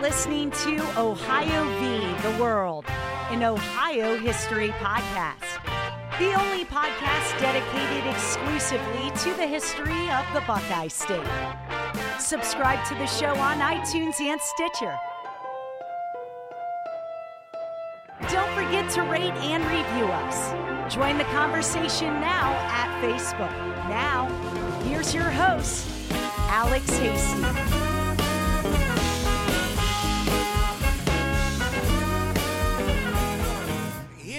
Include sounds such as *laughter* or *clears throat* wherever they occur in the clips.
listening to Ohio v. the World, an Ohio history podcast. The only podcast dedicated exclusively to the history of the Buckeye State. Subscribe to the show on iTunes and Stitcher. Don't forget to rate and review us. Join the conversation now at Facebook. Now, here's your host, Alex Hasty.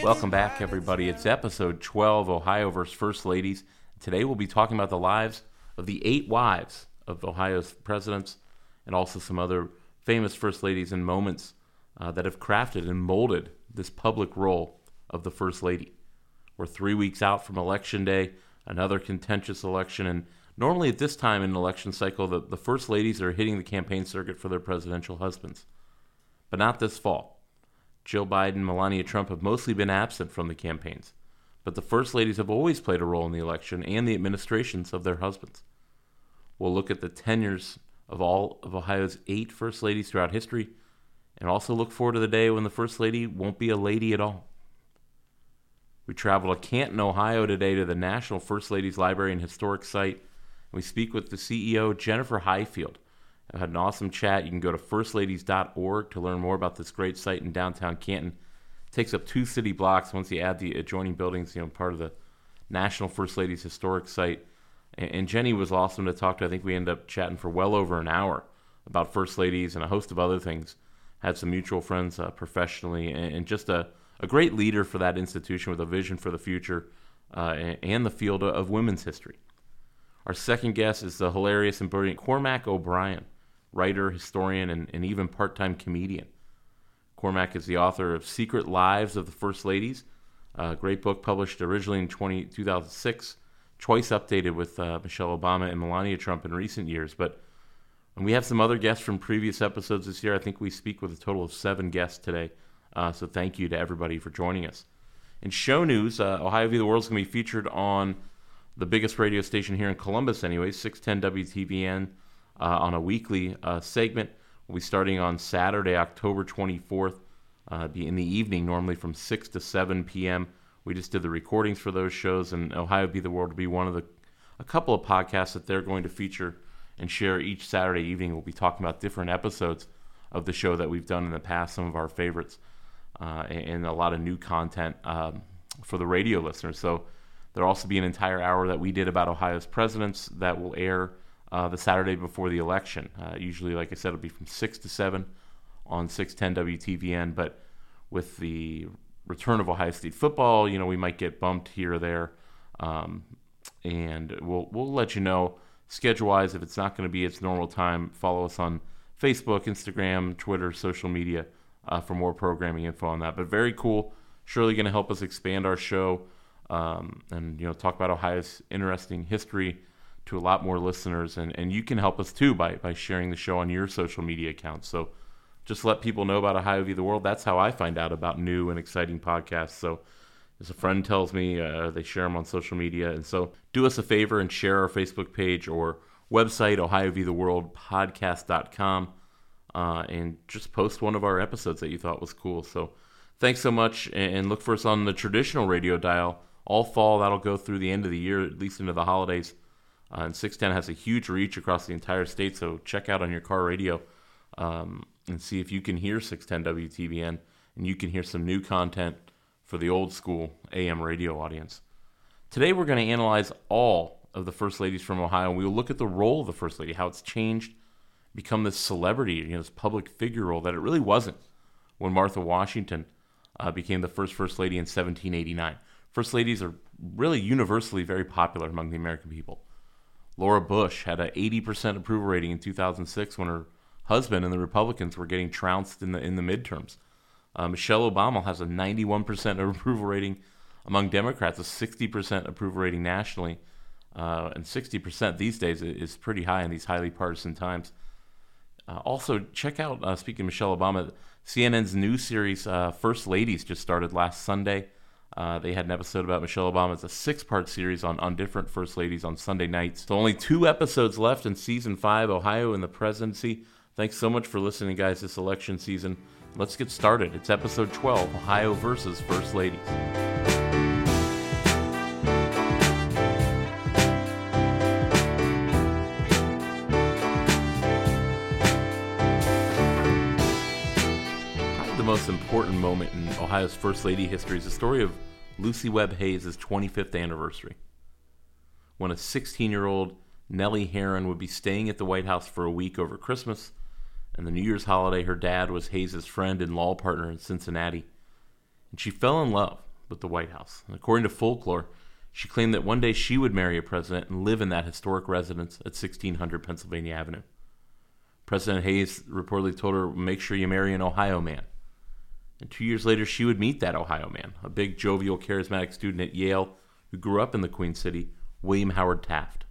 Welcome back, everybody. It's episode 12, Ohio versus First Ladies. Today we'll be talking about the lives of the eight wives of Ohio's presidents and also some other famous First Ladies and moments uh, that have crafted and molded this public role of the First Lady. We're three weeks out from Election Day, another contentious election, and normally at this time in an election cycle, the, the First Ladies are hitting the campaign circuit for their presidential husbands. But not this fall. Jill Biden, Melania Trump have mostly been absent from the campaigns, but the First Ladies have always played a role in the election and the administrations of their husbands. We'll look at the tenures of all of Ohio's eight First Ladies throughout history and also look forward to the day when the First Lady won't be a lady at all. We travel to Canton, Ohio today to the National First Ladies Library and Historic Site, and we speak with the CEO, Jennifer Highfield Had an awesome chat. You can go to firstladies.org to learn more about this great site in downtown Canton. It takes up two city blocks once you add the adjoining buildings, you know, part of the National First Ladies Historic Site. And, Jenny was awesome to talk to. I think we ended up chatting for well over an hour about First Ladies and a host of other things. Had some mutual friends uh, professionally and, and, just a, a great leader for that institution with a vision for the future uh, and, and the field of women's history. Our second guest is the hilarious and brilliant Cormac O'Brien writer, historian, and, and even part time comedian. Cormac is the author of Secret Lives of the First Ladies, a great book published originally in 20, 2006, twice updated with uh, Michelle Obama and Melania Trump in recent years. But and we have some other guests from previous episodes this year. I think we speak with a total of seven guests today. Uh, so thank you to everybody for joining us. In show news, uh, Ohio v. the World is going to be featured on the biggest radio station here in Columbus, anyway, 610 WTVN uh, on a weekly uh, segment. We'll be starting on Saturday, October 24th, uh, in the evening, normally from 6 to 7 p.m. We just did the recordings for those shows, and Ohio v. the World will be one of the a couple of podcasts that they're going to feature and share each Saturday evening. We'll be talking about different episodes of the show that we've done in the past, some of our favorites, uh, and, and, a lot of new content um, for the radio listeners. So there'll also be an entire hour that we did about Ohio's presidents that will air uh, the Saturday before the election. Uh, usually, like I said, it'll be from 6 to 7 on 610 WTVN. But with the return of Ohio State football, you know, we might get bumped here or there. Um, and we'll, we'll let you know schedule wise if it's not going to be its normal time. Follow us on Facebook, Instagram, Twitter, social media uh, for more programming info on that. But very cool. Surely going to help us expand our show um, and you know talk about Ohio's interesting history to a lot more listeners. And, and you can help us too by, by sharing the show on your social media accounts. So just let people know about Ohio v. the World. That's how I find out about new and exciting podcasts. So as a friend tells me, uh, they share them on social media. And so do us a favor and share our Facebook page or website, ohio view the ohioviewtheworldpodcast.com, uh, and just post one of our episodes that you thought was cool. So thanks so much, and look for us on the traditional radio dial all fall. That'll go through the end of the year, at least into the holidays. Uh, and 610 has a huge reach across the entire state, so check out on your car radio um, and see if you can hear 610 WTVN and you can hear some new content for the old school AM radio audience. Today, we're going to analyze all of the First Ladies from Ohio, we will look at the role of the First Lady, how it's changed, become this celebrity, you know, this public figure role that it really wasn't when Martha Washington uh, became the first First Lady in 1789. First Ladies are really universally very popular among the American people. Laura Bush had an 80% approval rating in 2006 when her husband and the Republicans were getting trounced in the in the midterms. Uh, Michelle Obama has a 91% *laughs* approval rating among Democrats, a 60% approval rating nationally, uh, and 60% these days is pretty high in these highly partisan times. Uh, also, check out, uh, speaking of Michelle Obama, CNN's new series, uh, First Ladies, just started last Sunday. Uh, they had an episode about Michelle Obama. It's a six part series on, on different first ladies on Sunday nights. So, only two episodes left in season five Ohio and the presidency. Thanks so much for listening, guys, this election season. Let's get started. It's episode 12 Ohio versus First Ladies. Moment in Ohio's First Lady history is the story of Lucy Webb Hayes' 25th anniversary. When a 16 year old Nellie Herron would be staying at the White House for a week over Christmas, and the New Year's holiday, her dad was Hayes' friend and law partner in Cincinnati. And she fell in love with the White House. And according to folklore, she claimed that one day she would marry a president and live in that historic residence at 1600 Pennsylvania Avenue. President Hayes reportedly told her, Make sure you marry an Ohio man. And two years later, she would meet that Ohio man, a big, jovial, charismatic student at Yale who grew up in the Queen City, William Howard Taft.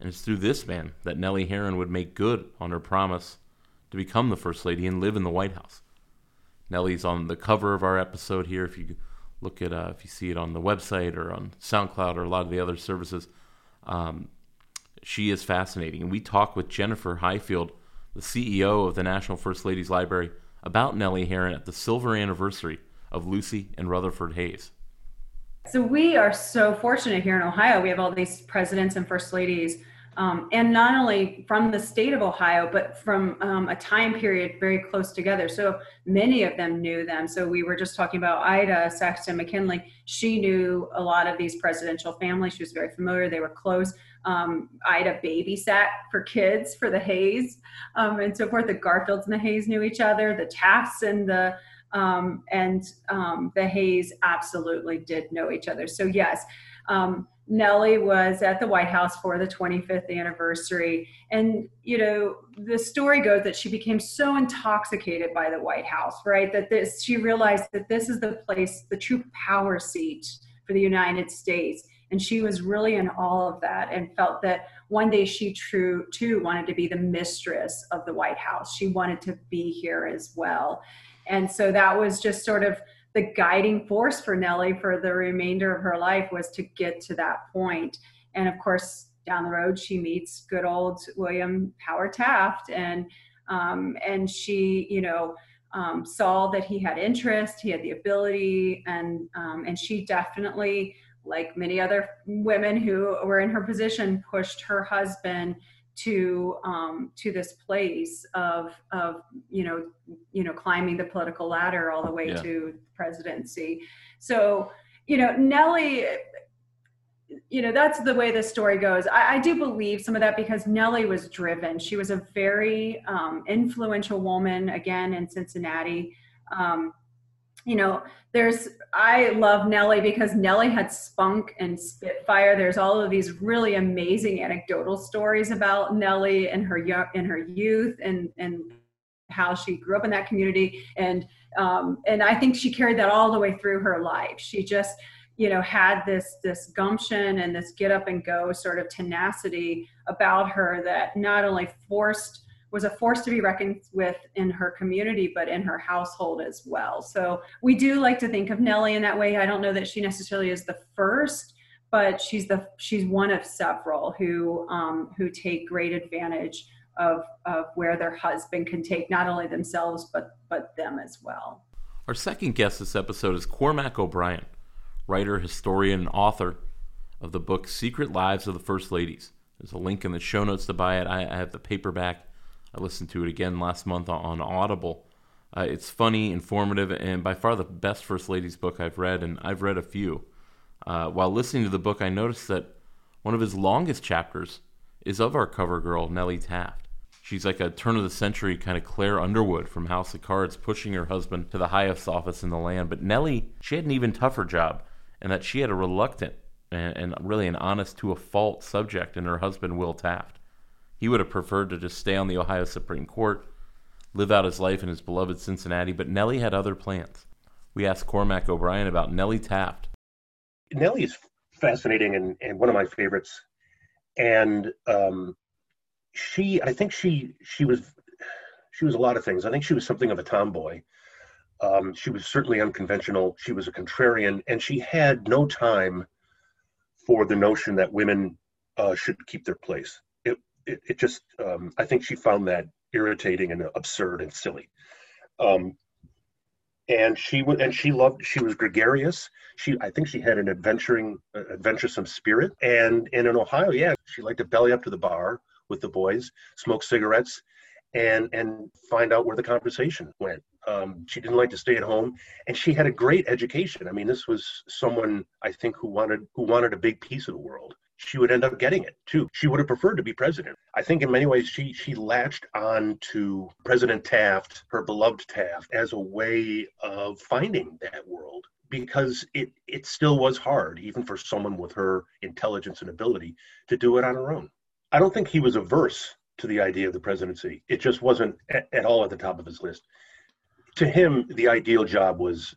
And it's through this man that Nellie Herron would make good on her promise to become the First Lady and live in the White House. Nellie's on the cover of our episode here. If you look at, uh, if you see it on the website or on SoundCloud or a lot of the other services, um, she is fascinating. And we talk with Jennifer Highfield, the CEO of the National First Ladies Library, about Nellie Herron at the silver anniversary of Lucy and Rutherford Hayes. So we are so fortunate here in Ohio. We have all these presidents and first ladies, um, and not only from the state of Ohio, but from um, a time period very close together. So many of them knew them. So we were just talking about Ida Saxton McKinley. She knew a lot of these presidential families. She was very familiar. They were close. Um, Ida babysat for kids for the Hayes um, and so forth. The Garfields and the Hayes knew each other. The Tafts and the um, and um, the Hayes absolutely did know each other. So yes, um, Nellie was at the White House for the 25th anniversary, and you know the story goes that she became so intoxicated by the White House, right? That this she realized that this is the place, the true power seat for the United States, and she was really in awe of that, and felt that one day she true too wanted to be the mistress of the White House. She wanted to be here as well and so that was just sort of the guiding force for Nellie for the remainder of her life was to get to that point. And of course, down the road, she meets good old William Howard Taft, and um, and she, you know, um, saw that he had interest, he had the ability, and um, and she definitely, like many other women who were in her position, pushed her husband to um, to this place of of you know you know climbing the political ladder all the way yeah. to presidency. So you know Nellie you know that's the way the story goes I, I, do believe some of that because nellie was driven she was a very um, influential woman again in cincinnati um, you know, there's I love Nellie because Nellie had spunk and spitfire. There's all of these really amazing anecdotal stories about Nellie and her young her youth and and how she grew up in that community and um, and I think she carried that all the way through her life. She just you know had this this gumption and this get up and go sort of tenacity about her that not only forced was a force to be reckoned with in her community, but in her household as well. So we do like to think of Nellie in that way. I don't know that she necessarily is the first, but she's the she's one of several who um, who take great advantage of of where their husband can take not only themselves but but them as well. Our second guest this episode is Cormac O'Brien, writer, historian, and author of the book Secret Lives of the First Ladies. There's a link in the show notes to buy it. I, I have the paperback I listened to it again last month on Audible. Uh, it's funny, informative, and by far the best First Ladies book I've read, and I've read a few. Uh, while listening to the book, I noticed that one of his longest chapters is of our cover girl, Nellie Taft. She's like a turn of the century kind of Claire Underwood from House of Cards, pushing her husband to the highest office in the land. But Nellie, she had an even tougher job, and that she had a reluctant and, and really an honest to a fault subject in her husband, Will Taft. He would have preferred to just stay on the Ohio Supreme Court, live out his life in his beloved Cincinnati, but Nellie had other plans. We asked Cormac O'Brien about Nellie Taft. Nellie is fascinating and, and one of my favorites. And um, she, I think she she was she was a lot of things. I think she was something of a tomboy. Um, she was certainly unconventional. She was a contrarian, and she had no time for the notion that women uh, should keep their place it, it just um, I think she found that irritating and absurd and silly. Um, and she was and she loved she was gregarious. She i think she had an adventuring uh, adventuresome spirit. And, and in ohio yeah she liked to belly up to the bar with the boys smoke cigarettes and and find out where the conversation went. Um, she didn't like to stay at home and she had a great education. I mean this was someone i think who wanted who wanted a big piece of the world she would end up getting it too. She would have preferred to be president. I think in many ways she she latched on to President Taft, her beloved Taft, as a way of finding that world because it it still was hard, even for someone with her intelligence and ability, to do it on her own. I don't think he was averse to the idea of the presidency. It just wasn't at, at all at the top of his list. To him, the ideal job was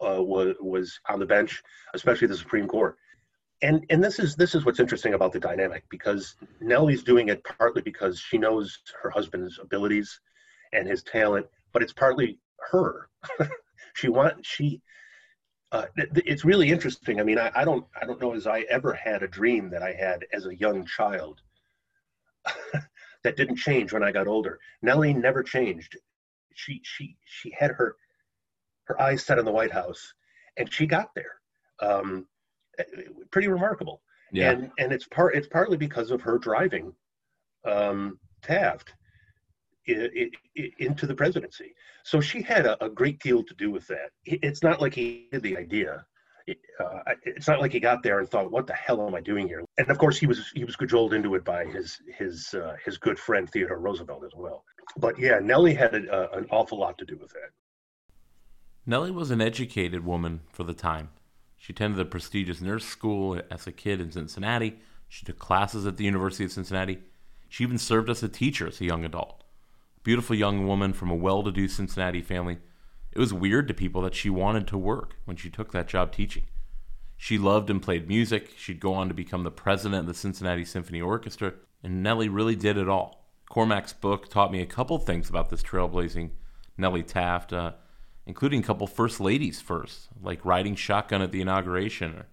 uh, was was on the bench, especially the Supreme Court and and this is this is what's interesting about the dynamic because Nellie's doing it partly because she knows her husband's abilities and his talent, but it's partly her. *laughs* she want she. Uh, it's really interesting. I mean, I, I don't I don't know as I ever had a dream that I had as a young child *laughs* that didn't change when I got older. Nellie never changed. She she she had her her eyes set on the White House, and she got there. Um, pretty remarkable. Yeah. And and it's part it's partly because of her driving um, Taft it, it, into the presidency. So she had a, a, great deal to do with that. It's not like he had the idea. Uh, it's not like he got there and thought, "What the hell am I doing here?" And of course, he was he was cajoled into it by his his uh, his good friend Theodore Roosevelt as well. But yeah, Nellie had a, an awful lot to do with that. Nellie was an educated woman for the time. She attended the prestigious Nourse School as a kid in Cincinnati. She took classes at the University of Cincinnati. She even served as a teacher as a young adult. Beautiful young woman from a well to do Cincinnati family. It was weird to people that she wanted to work when she took that job teaching. She loved and played music. She'd go on to become the president of the Cincinnati Symphony Orchestra, and Nellie really did it all. Cormac's book taught me a couple things about this trailblazing Nellie Taft. Uh, including a couple first ladies first, like riding shotgun at the inauguration or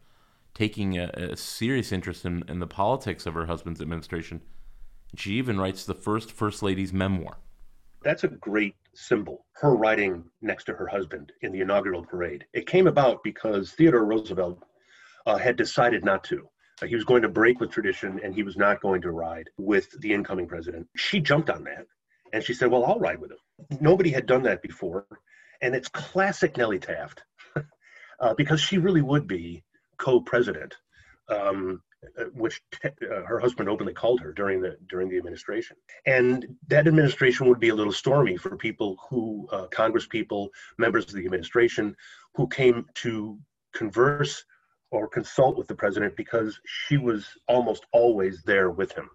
taking a, a serious interest in, in the politics of her husband's administration. She even writes the first first lady's memoir. That's a great symbol, her riding next to her husband in the inaugural parade. It came about because Theodore Roosevelt uh, had decided not to. Uh, he was going to break with tradition and he was not going to ride with the incoming president. She jumped on that and she said, Well, I'll ride with him. Nobody had done that before and it's classic Nellie Taft *laughs* uh, because she really would be co-president, um, uh, which uh, her husband openly called her during the during the administration. And that administration would be a little stormy for people who, uh, Congress people, members of the administration, who came to converse or consult with the president because she was almost always there with him.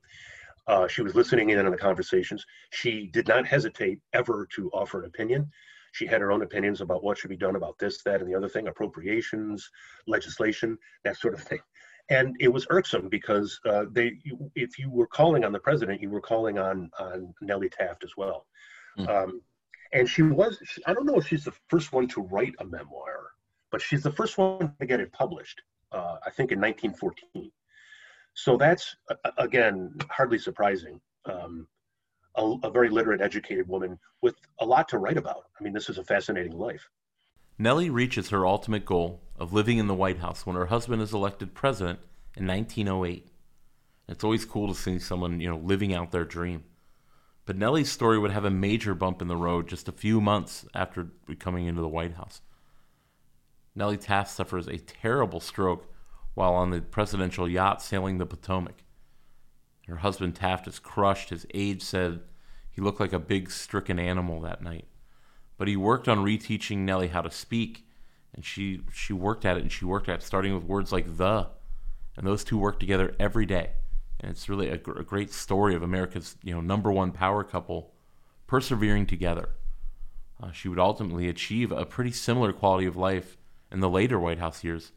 Uh, she was listening in on the conversations. She did not hesitate ever to offer an opinion. She had her own opinions about what should be done about this, that, and the other thing, appropriations, legislation, that sort of thing. And it was irksome because uh, they, if you were calling on the president, you were calling on on Nellie Taft as well. Mm. Um, and she was, I don't know if she's the first one to write a memoir, but she's the first one to get it published, uh, I think in 1914. So that's, again, hardly surprising. Um, a, a very literate, educated woman with a lot to write about. I mean, this is a fascinating life. Nellie reaches her ultimate goal of living in the White House when her husband is elected president in 1908. It's always cool to see someone, you know, living out their dream. But Nellie's story would have a major bump in the road just a few months after coming into the White House. Nellie Taft suffers a terrible stroke while on the presidential yacht sailing the Potomac. Her husband Taft is crushed. His aide said he looked like a big stricken animal that night. But he worked on reteaching Nellie how to speak, and she she worked at it and she worked at it, starting with words like the, and those two work together every day. And it's really a, a great story of America's you know number one power couple persevering together. Uh, she would ultimately achieve a pretty similar quality of life in the later White House years,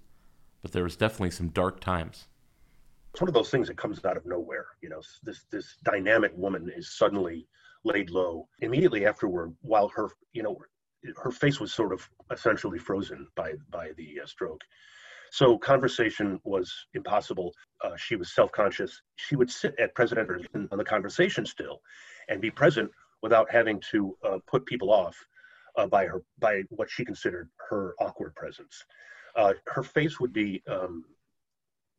but there was definitely some dark times it's one of those things that comes out of nowhere. You know, this this dynamic woman is suddenly laid low immediately afterward, while her you know her face was sort of essentially frozen by by the uh, stroke. So conversation was impossible. Uh, she was self-conscious. She would sit at President on the conversation still, and be present without having to uh, put people off uh, by her by what she considered her awkward presence. Uh, her face would be um,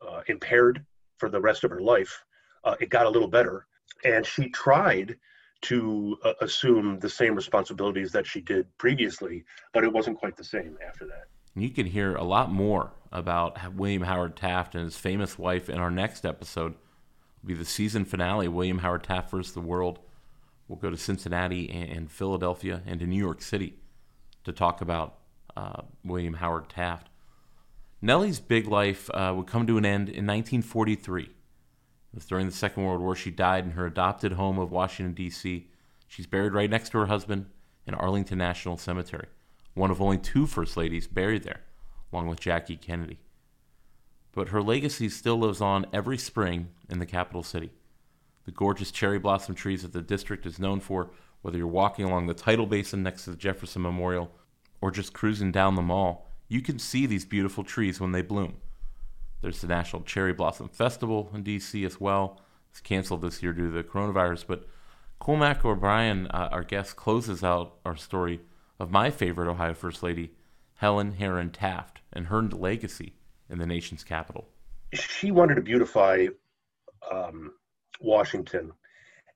uh, impaired for the rest of her life. Uh, it got a little better, and she tried to uh, assume the same responsibilities that she did previously, but it wasn't quite the same after that. You can hear a lot more about William Howard Taft and his famous wife in our next episode. It'll be the season finale, William Howard Taft versus the World. We'll go to Cincinnati and Philadelphia and to New York City to talk about uh, William Howard Taft. Nellie's big life uh, would come to an end in 1943. It was during the Second World War. She died in her adopted home of Washington, D.C. She's buried right next to her husband in Arlington National Cemetery one of only two First Ladies buried there, along with Jackie Kennedy. But her legacy still lives on every spring in the capital city. The gorgeous cherry blossom trees that the district is known for, whether you're walking along the tidal basin next to the Jefferson Memorial or just cruising down the mall, you can see these beautiful trees when they bloom. There's the National Cherry Blossom Festival in DC as well. It's canceled this year due to the coronavirus, but Cormac O'Brien, uh, our guest, closes out our story of my favorite Ohio First Lady, Helen Herron Taft, and her legacy in the nation's capital. She wanted to beautify um, Washington.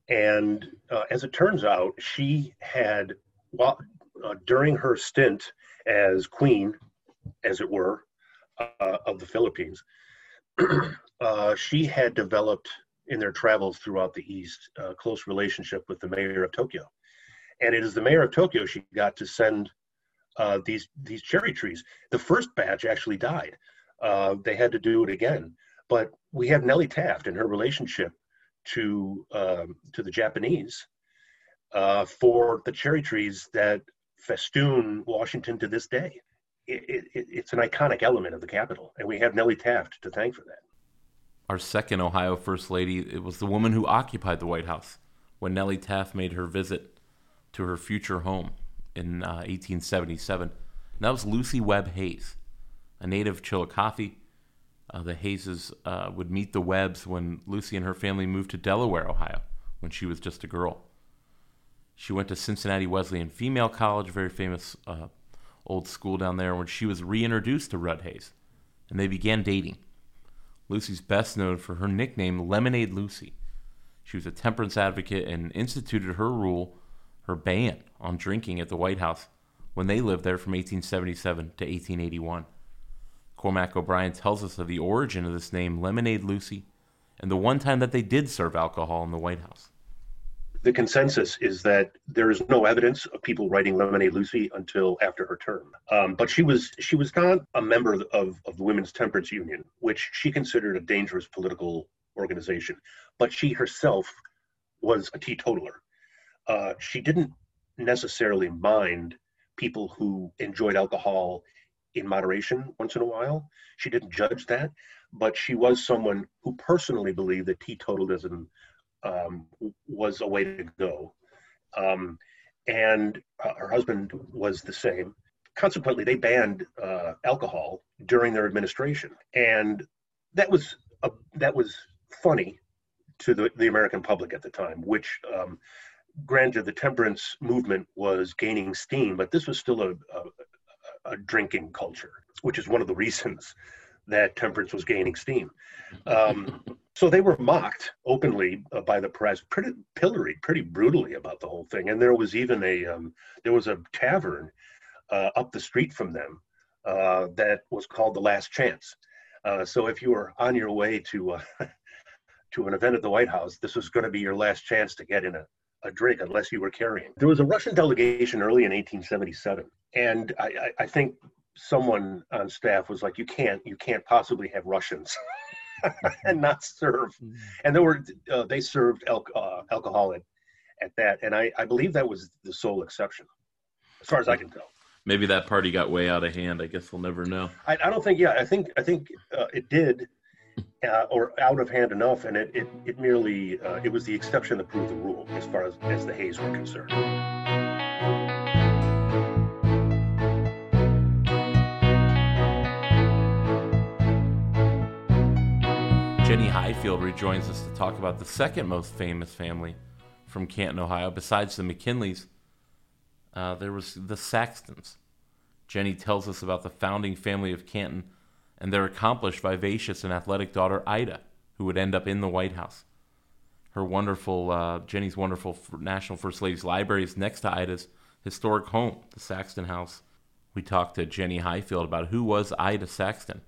And uh, as it turns out, she had, uh, during her stint as queen, as it were, uh, of the Philippines, *clears throat* uh, she had developed in their travels throughout the East a close relationship with the mayor of Tokyo and it is the mayor of Tokyo she got to send uh, these these cherry trees. The first batch actually died. Uh, they had to do it again. But we have Nellie Taft and her relationship to um, to the Japanese uh, for the cherry trees that festoon Washington to this day. It, it, it's an iconic element of the capital, and we have Nellie Taft to thank for that. Our second Ohio First Lady, it was the woman who occupied the White House when Nellie Taft made her visit to her future home in uh, 1877. And that was Lucy Webb Hayes, a native of Chillicothe. Uh, the Hayeses uh, would meet the Webbs when Lucy and her family moved to Delaware, Ohio, when she was just a girl. She went to Cincinnati Wesleyan Female College, very famous uh, old school down there, when she was reintroduced to Rudd Hayes, and they began dating. Lucy's best known for her nickname, Lemonade Lucy. She was a temperance advocate and instituted her rule her ban on drinking at the White House when they lived there from 1877 to 1881. Cormac O'Brien tells us of the origin of this name, Lemonade Lucy, and the one time that they did serve alcohol in the White House. The consensus is that there is no evidence of people writing Lemonade Lucy until after her term. Um, but she was she was not a member of, of the Women's Temperance Union, which she considered a dangerous political organization. But she herself was a teetotaler. Uh, she didn't necessarily mind people who enjoyed alcohol in moderation once in a while. She didn't judge that, but she was someone who personally believed that teetotalism um, was a way to go. Um, and uh, her husband was the same. Consequently, they banned uh, alcohol during their administration, and that was a, that was funny to the, the American public at the time, which um, granted, the temperance movement was gaining steam, but this was still a, a, a drinking culture, which is one of the reasons that temperance was gaining steam. *laughs* Um, so they were mocked openly uh, by the press, pretty pilloried, pretty brutally about the whole thing. And there was even a um, there was a tavern uh, up the street from them uh, that was called the Last Chance. Uh, so if you were on your way to uh, *laughs* to an event at the White House, this was going to be your last chance to get in a a drink unless you were carrying. There was a Russian delegation early in 1877, and I, I, I think someone on staff was like, "You can't, you can't possibly have Russians." *laughs* and not serve. Mm-hmm. And there were uh, they served al- uh, alcohol at, at that, and I, I believe that was the sole exception, as far as I can tell. Maybe that party got way out of hand. I guess we'll never know. I, I don't think. Yeah, I think I think uh, it did, uh, or out of hand enough, and it it, it merely uh, it was the exception that proved the rule as far as as the Hayes were concerned. Jenny Highfield rejoins us to talk about the second most famous family from Canton, Ohio. Besides the McKinleys, uh, there was the Saxtons. Jenny tells us about the founding family of Canton and their accomplished, vivacious, and athletic daughter Ida, who would end up in the White House. Her wonderful, uh, Jenny's wonderful National First Ladies Library is next to Ida's historic home, the Saxton House. We talked to Jenny Highfield about who was Ida Saxton.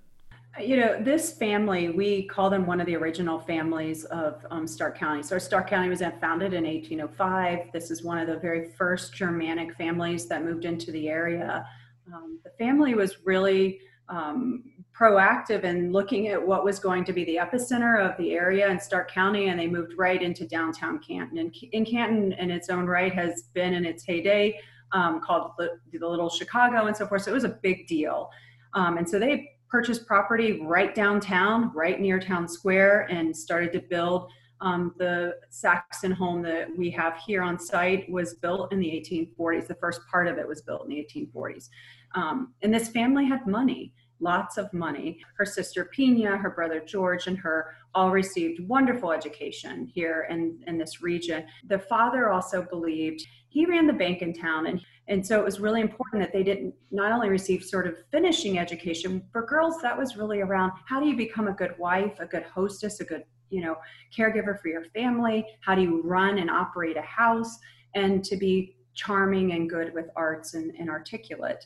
You know, this family, we call them one of the original families of um, Stark County. So, Stark County was founded in 1805. This is one of the very first Germanic families that moved into the area. Um, the family was really um, proactive in looking at what was going to be the epicenter of the area in Stark County, and they moved right into downtown Canton. And in Canton, in its own right, has been in its heyday um, called the, the, Little Chicago and so forth. So it was a big deal. Um, and so they purchased property right downtown, right near town square, and started to build. Um, the Saxton home that we have here on site was built in the 1840s. The first part of it was built in the 1840s. Um, and this family had money lots of money. Her sister Pina, her brother George, and her all received wonderful education here in, in this region. The father also believed he ran the bank in town and and so it was really important that they didn't not only receive sort of finishing education for girls that was really around how do you become a good wife a good hostess a good you know caregiver for your family? How do you run and operate a house and to be charming and good with arts and, and articulate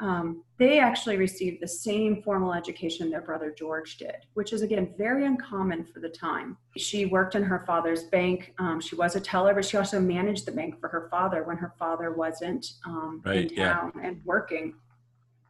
um, they actually received the same formal education their brother George did, which is again very uncommon for the time. She worked in her father's bank. Um, she was a teller, but she also managed the bank for her father when her father wasn't um, right, in town yeah. and working.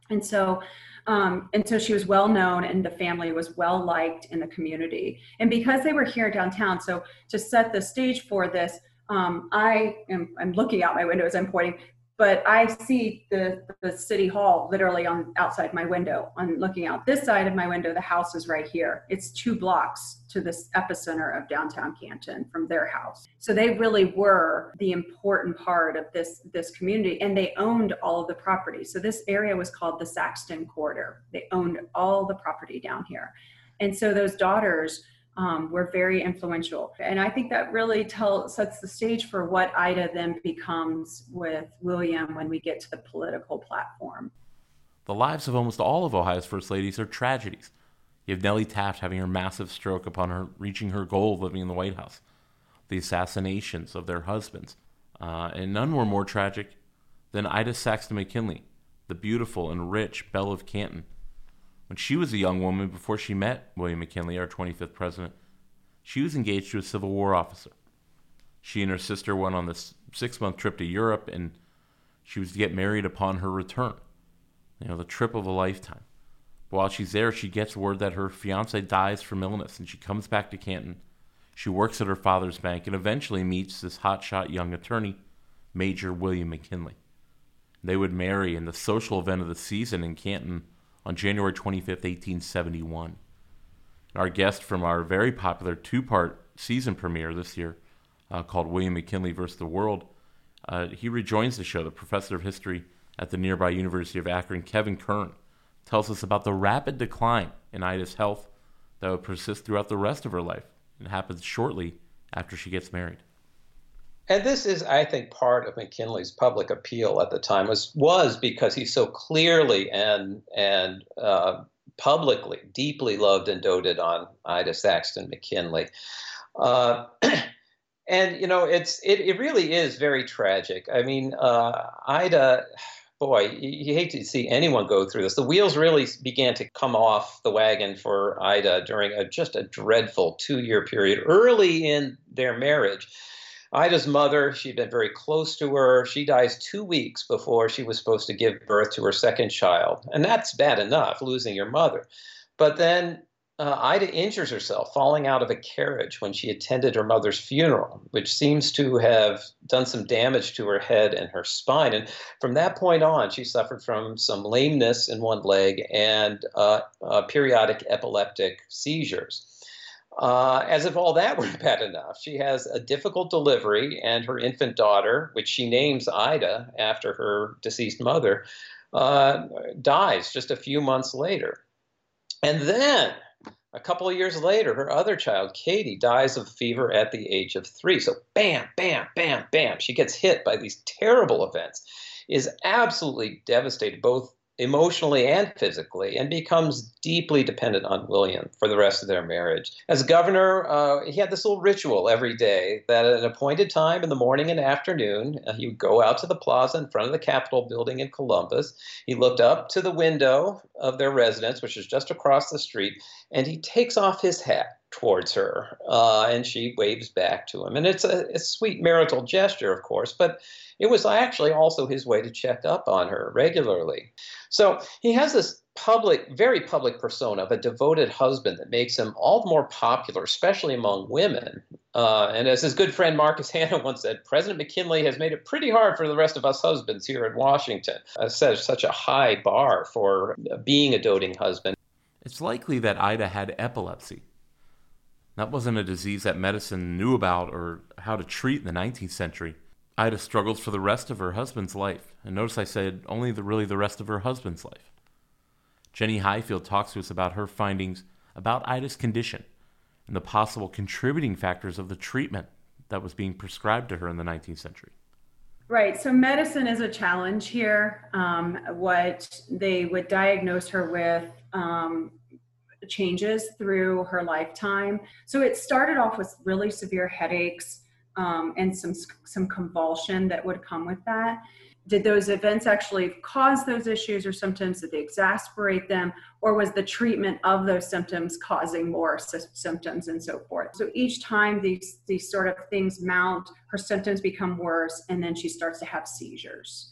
And so, um, and so she was well known, and the family was well liked in the community. And because they were here downtown, so to set the stage for this, um, I am I'm looking out my window as I'm pointing but I see the, the city hall literally on outside my window. I'm looking out this side of my window. The house is right here. It's two blocks to this epicenter of downtown Canton from their house. So they really were the important part of this this community, and they owned all of the property. So this area was called the Saxton Quarter. They owned all the property down here, and so those daughters um, were very influential. And I think that really tell, sets the stage for what Ida then becomes with William when we get to the political platform. The lives of almost all of Ohio's first ladies are tragedies. You have Nellie Taft having her massive stroke upon her reaching her goal of living in the White House, the assassinations of their husbands, uh, and none were more tragic than Ida Saxton McKinley, the beautiful and rich belle of Canton when she was a young woman before she met William McKinley, our 25th president, she was engaged to a Civil War officer. She and her sister went on this six month trip to Europe, and she was to get married upon her return. You know, the trip of a lifetime. But while she's there, she gets word that her fiance dies from illness, and she comes back to Canton. She works at her father's bank and eventually meets this hotshot young attorney, Major William McKinley. They would marry in the social event of the season in Canton on January 25th, 1871. Our guest from our very popular two part season premiere this year uh, called William McKinley versus the World, uh, he rejoins the show. The professor of history at the nearby University of Akron, Kevin Kern, tells us about the rapid decline in Ida's health that would persist throughout the rest of her life and happens shortly after she gets married. And this is, I think, part of McKinley's public appeal at the time was was because he so clearly and and uh, publicly deeply loved and doted on Ida Saxton McKinley. Uh, *clears throat* and you know, it's it, it really is very tragic. I mean, uh, Ida boy, you, hate to see anyone go through this. The wheels really began to come off the wagon for Ida during a, just a dreadful two year period early in their marriage. Ida's mother, she'd been very close to her. She dies two weeks before she was supposed to give birth to her second child. And that's bad enough, losing your mother. But then uh, Ida injures herself falling out of a carriage when she attended her mother's funeral, which seems to have done some damage to her head and her spine. And from that point on, she suffered from some lameness in one leg and uh, uh, periodic epileptic seizures. Uh, as if all that *laughs* were bad enough, she has a difficult delivery, and her infant daughter, which she names Ida after her deceased mother, uh, dies just a few months later. And then A couple of years later, her other child, Katie, dies of fever at the age of three. So, bam, bam, bam, bam. She gets hit by these terrible events, is absolutely devastated, both emotionally and physically, and becomes deeply dependent on William for the rest of their marriage. As governor, uh, he had this little ritual every day that at an appointed time in the morning and afternoon, uh, he would go out to the plaza in front of the Capitol building in Columbus. He looked up to the window of their residence, which is just across the street, and he takes off his hat towards her, uh, and she waves back to him. And it's a, a sweet marital gesture, of course, but it was actually also his way to check up on her regularly. So he has this public, very public persona of a devoted husband that makes him all the more popular, especially among women. Uh, and as his good friend Marcus *laughs* Hanna once said, President McKinley has made it pretty hard for the rest of us husbands here in Washington. Uh, such a high bar for being a doting husband. It's likely that Ida had epilepsy. That wasn't a disease that medicine knew about or how to treat in the 19th century. Ida struggles for the rest of her husband's life. And notice I said only the, really the rest of her husband's life. Jenny Highfield talks to us about her findings about Ida's condition and the possible contributing factors of the treatment that was being prescribed to her in the 19th century. Right. So medicine is a challenge here. Um, what they would diagnose her with um, changes through her lifetime. So it started off with really severe headaches um, and some some convulsion that would come with that. Did those events actually cause those issues or symptoms? Did they exasperate them, or was the treatment of those symptoms causing more sy- symptoms and so forth? So each time these these sort of things mount, her symptoms become worse, and then she starts to have seizures.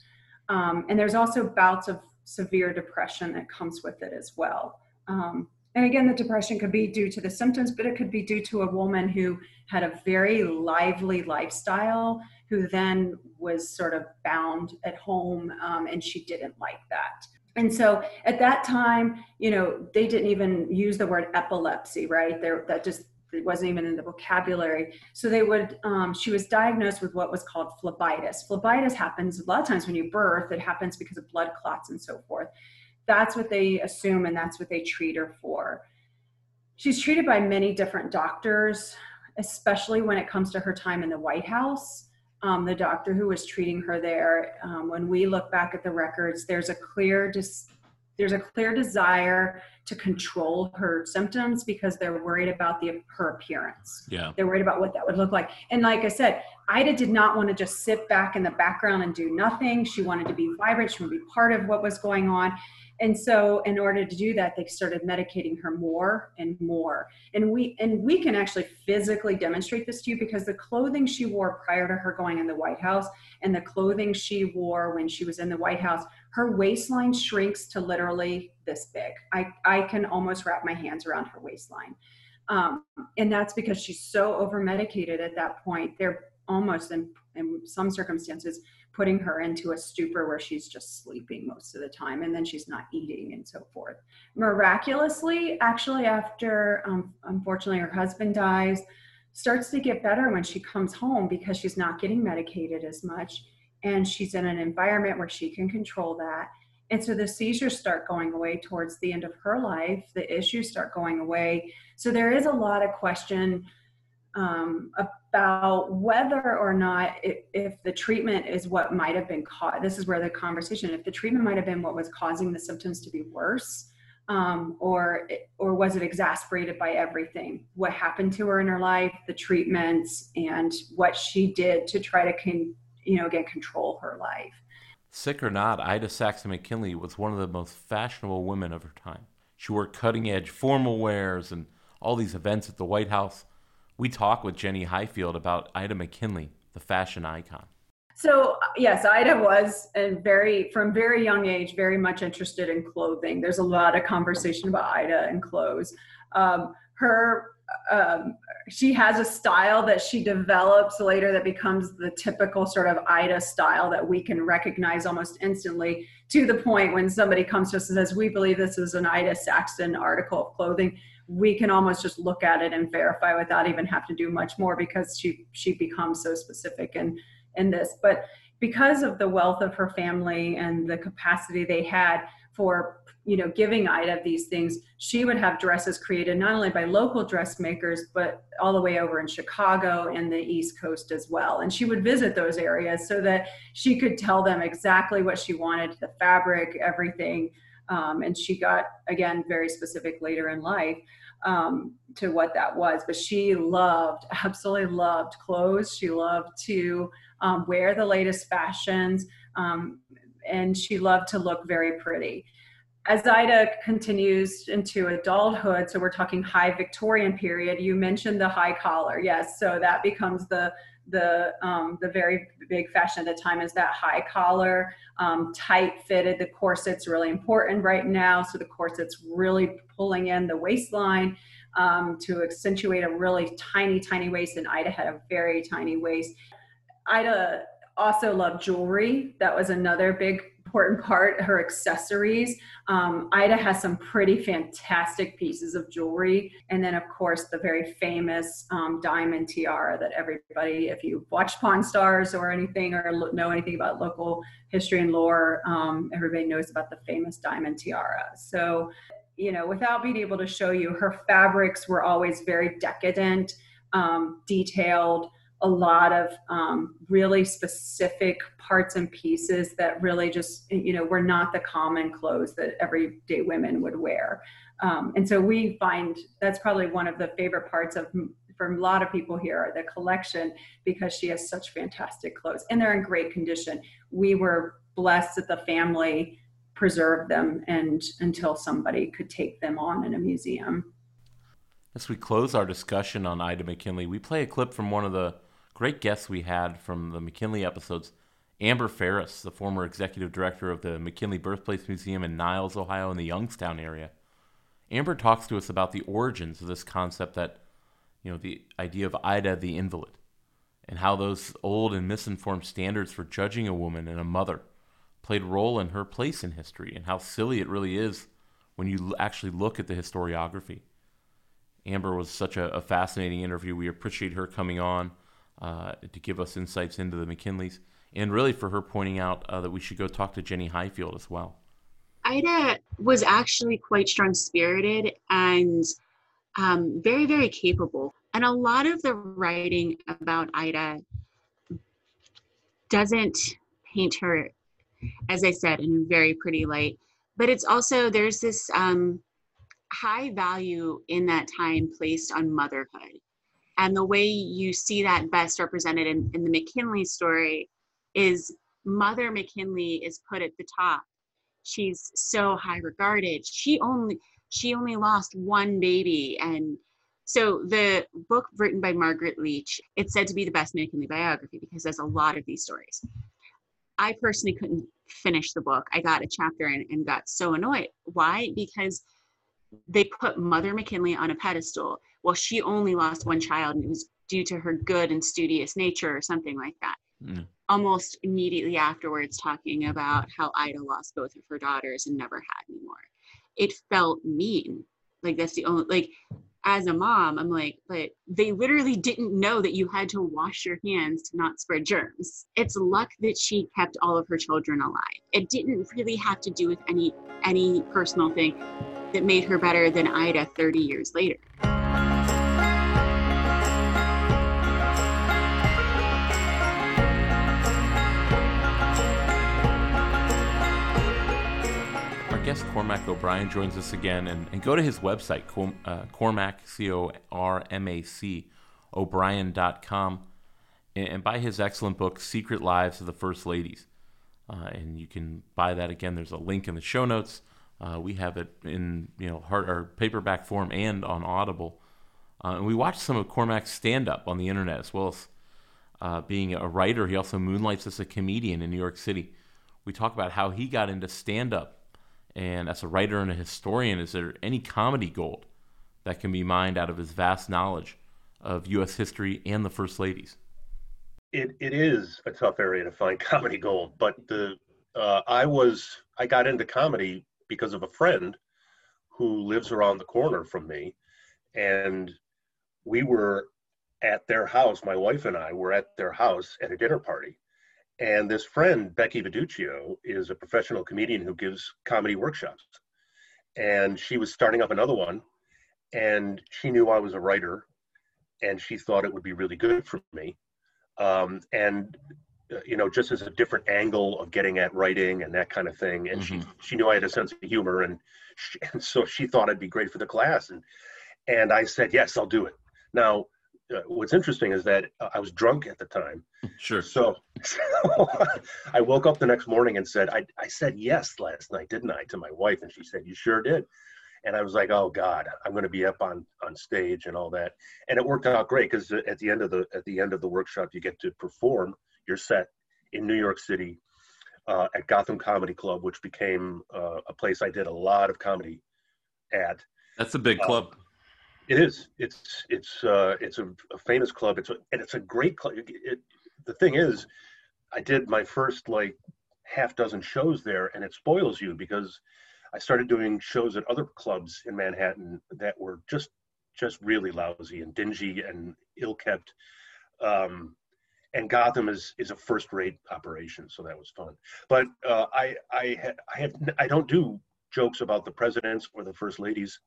Um, and there's also bouts of severe depression that comes with it as well. Um, and again, the depression could be due to the symptoms, but it could be due to a woman who had a very lively lifestyle, who then was sort of bound at home, um, and she didn't like that. And so at that time, you know, they didn't even use the word epilepsy, right? There, that just it wasn't even in the vocabulary. So they would, um, she was diagnosed with what was called phlebitis. Phlebitis happens a lot of times when you birth, it happens because of blood clots and so forth that's what they assume and that's what they treat her for. She's treated by many different doctors, especially when it comes to her time in the White House. Um, the doctor who was treating her there, um, when we look back at the records, there's a clear dis- there's a clear desire to control her symptoms because they're worried about the her appearance. Yeah. They're worried about what that would look like. And like I said, Ida did not want to just sit back in the background and do nothing. She wanted to be vibrant. She wanted to be part of what was going on. And so in order to do that, they started medicating her more and more. And we and we can actually physically demonstrate this to you because the clothing she wore prior to her going in the White House and the clothing she wore when she was in the White House, her waistline shrinks to literally this big. I, I can almost wrap my hands around her waistline. Um, and that's because she's so over medicated at that point. They're almost in, in some circumstances putting her into a stupor where she's just sleeping most of the time and then she's not eating and so forth. Miraculously, actually, after um, unfortunately her husband dies, starts to get better when she comes home because she's not getting medicated as much and she's in an environment where she can control that. And so the seizures start going away towards the end of her life, the issues start going away. So there is a lot of question um, about whether or not if, the treatment is what might have been caught. This is where the conversation, if the treatment might have been what was causing the symptoms to be worse, um, or or was it exasperated by everything? What happened to her in her life, the treatments, and what she did to try to con, you know again control her life. Sick or not, Ida Saxton McKinley was one of the most fashionable women of her time. She wore cutting edge formal wares and all these events at the White House we talk with Jenny Highfield about Ida McKinley, the fashion icon. So yes, Ida was and very from very young age very much interested in clothing. There's a lot of conversation about Ida and clothes. Um, her um, she has a style that she develops later that becomes the typical sort of Ida style that we can recognize almost instantly. To the point when somebody comes to us and says, "We believe this is an Ida Saxton article of clothing." We can almost just look at it and verify without even have to do much more because she she becomes so specific in in this. But because of the wealth of her family and the capacity they had for you know giving ida these things she would have dresses created not only by local dressmakers but all the way over in chicago and the east coast as well. And she would visit those areas so that she could tell them exactly what she wanted the fabric everything um, and she got again very specific later in life um, to what that was but she loved *laughs* absolutely loved clothes she loved to um, wear the latest fashions um, and she loved to look very pretty as Ida continues into adulthood, so we're talking high Victorian period, you mentioned the high collar. Yes, so that becomes the the um, the very big fashion at the time is that high collar, um, tight fitted. The corset's really important right now, so the corset's really pulling in the waistline um, to accentuate a really tiny, tiny waist. And Ida had a very tiny waist. Ida also loved jewelry. That was another big important part her accessories. Um, ida has some pretty fantastic pieces of jewelry. And then of course the very famous um, diamond tiara that everybody if you watch pawn stars or anything or know anything about local history and lore um, everybody knows about the famous diamond tiara. So you know without being able to show you her fabrics were always very decadent um, detailed a lot of um, really specific parts and pieces that really just you know were not the common clothes that everyday women would wear. Um, and so we find that's probably one of the favorite parts of for a lot of people here the collection because she has such fantastic clothes and they're in great condition. We were blessed that the family preserved them and until somebody could take them on in a museum. As we close our discussion on ida mckinley we play a clip from one of the great guests we had from the McKinley episodes. Amber Ferris, the former executive director of the McKinley Birthplace Museum in Niles, Ohio, in the Youngstown area. Amber talks to us about the origins of this concept that, you know, the idea of Ida the invalid, and how those old and misinformed standards for judging a woman and a mother played a role in her place in history, and how silly it really is when you actually look at the historiography. Amber was such a, a fascinating interview. We appreciate her coming on uh, to give us insights into the McKinleys, and really for her pointing out uh, that we should go talk to Jenny Highfield as well. Ida was actually quite strong spirited and um, very, very capable. And a lot of the writing about Ida doesn't paint her, as I said, in a very pretty light. But it's also, there's this um, high value in that time placed on motherhood. And the way you see that best represented in, in the McKinley story is Mother McKinley is put at the top. She's so high regarded. She only she only lost one baby and so the book written by Margaret Leech, it's said to be the best McKinley biography because there's a lot of these stories. I personally couldn't finish the book. I got a chapter and, and got so annoyed. Why? Because they put Mother McKinley on a pedestal. Well, she only lost one child and it was due to her good and studious nature or something like that. Mm. Almost immediately afterwards, talking about how Ida lost both of her daughters and never had any more. It felt mean. Like, that's the only, like, as a mom, I'm like, but they literally didn't know that you had to wash your hands to not spread germs. It's luck that she kept all of her children alive. It didn't really have to do with any any personal thing that made her better than Ida 30 years later. Cormac O'Brien joins us again, and, and go to his website, uh, Cormac, C O R M A C, O'Brien.com, and, and buy his excellent book, Secret Lives of the First Ladies. Uh, and you can buy that again. There's a link in the show notes. Uh, we have it in you know hard or paperback form and on Audible. Uh, and we watched some of Cormac's stand up on the internet as well as uh, being a writer. He also moonlights as a comedian in New York City. We talk about how he got into stand up, and as a writer and a historian, is there any comedy gold that can be mined out of his vast knowledge of U.S. history and the First Ladies? It it is a tough area to find *laughs* comedy gold, but the uh, I was I got into comedy because of a friend who lives around the corner from me. And we were at their house, my wife and I were at their house at a dinner party. And this friend, Becky Viduccio, is a professional comedian who gives comedy workshops. And she was starting up another one, and she knew I was a writer, and she thought it would be really good for me. Um, and uh, you know, just as a different angle of getting at writing and that kind of thing. And mm-hmm. she she knew I had a sense of humor, and, she, *laughs* and so she thought I'd be great for the class. And and I said yes, I'll do it. Now uh, what's interesting is that uh, I was drunk at the time. Sure. So, so *laughs* I woke up the next morning and said, I, I said yes last night, didn't I, to my wife? And she said, You sure did. And I was like, Oh God, I'm going to be up on on stage and all that. And it worked out great because at the end of the at the end of the workshop, you get to perform your set in New York City uh, at Gotham Comedy Club, which became uh, a place I did a lot of comedy at. That's a big club. It is. It's it's uh, it's a, a, famous club. It's a, and it's a great club. It, it, the thing is, I did my first like half dozen shows there, and it spoils you because I started doing shows at other clubs in Manhattan that were just just really lousy and dingy and ill kept. Um, and Gotham is is a first rate operation, so that was fun. But uh, I I ha- I have I don't do jokes about the presidents or the first ladies.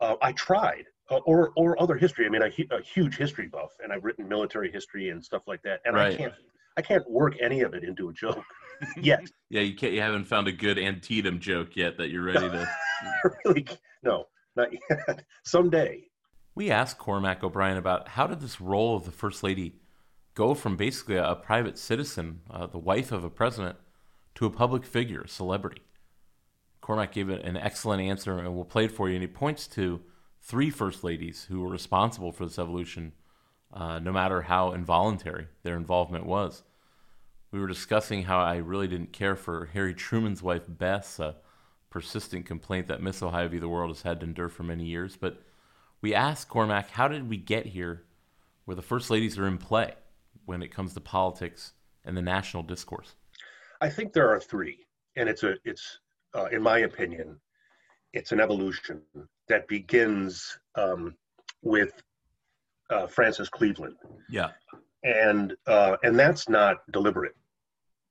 Uh, I tried uh, or or other history. I mean, a, a, huge history buff, and I've written military history and stuff like that. And right. I can't I can't work any of it into a joke *laughs* yet. yeah, you can't. You haven't found a good Antietam joke yet that you're ready to. *laughs* really, no, not yet. *laughs* Someday. We asked Cormac O'Brien about how did this role of the first lady go from basically a, private citizen, uh, the wife of a president, to a public figure, a celebrity. Cormac gave an excellent answer, and we'll play it for you. And he points to three first ladies who were responsible for this evolution, uh, no matter how involuntary their involvement was. We were discussing how I really didn't care for Harry Truman's wife, Bess, a persistent complaint that Miss Ohio v. the World has had to endure for many years. But we asked Cormac, how did we get here where the first ladies are in play when it comes to politics and the national discourse? I think there are three, and it's a it's uh, in my opinion, it's an evolution that begins um, with uh, Frances Cleveland. Yeah, and uh, and that's not deliberate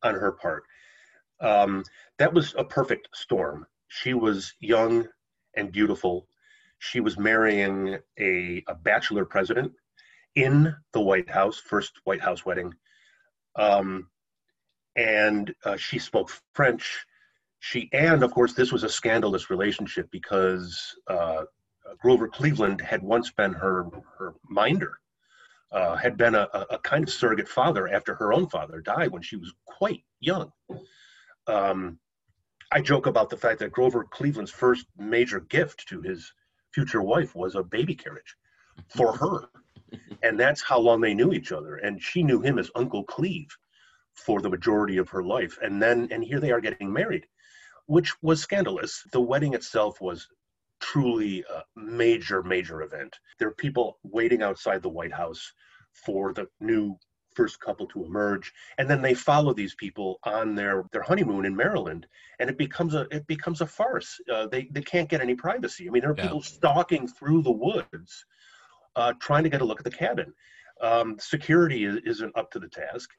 on her part. Um, that was a perfect storm. She was young and beautiful. She was marrying a, a bachelor president in the White House, first White House wedding. Um, and uh, she spoke French she and of course this was a scandalous relationship because uh, Grover Cleveland had once been her her minder, uh, had been a, a, kind of surrogate father after her own father died when she was quite young. Um, I joke about the fact that Grover Cleveland's first major gift to his future wife was a baby carriage for her. *laughs* And that's how long they knew each other. And she knew him as Uncle Cleve for the majority of her life. And then, and here they are getting married which was scandalous. The wedding itself was truly a major, major event. There are people waiting outside the White House for the new first couple to emerge and then they follow these people on their their honeymoon in maryland and it becomes a it becomes a farce uh, they they can't get any privacy i mean there are yeah. people stalking through the woods uh, trying to get a look at the cabin um, security is, isn't up to the task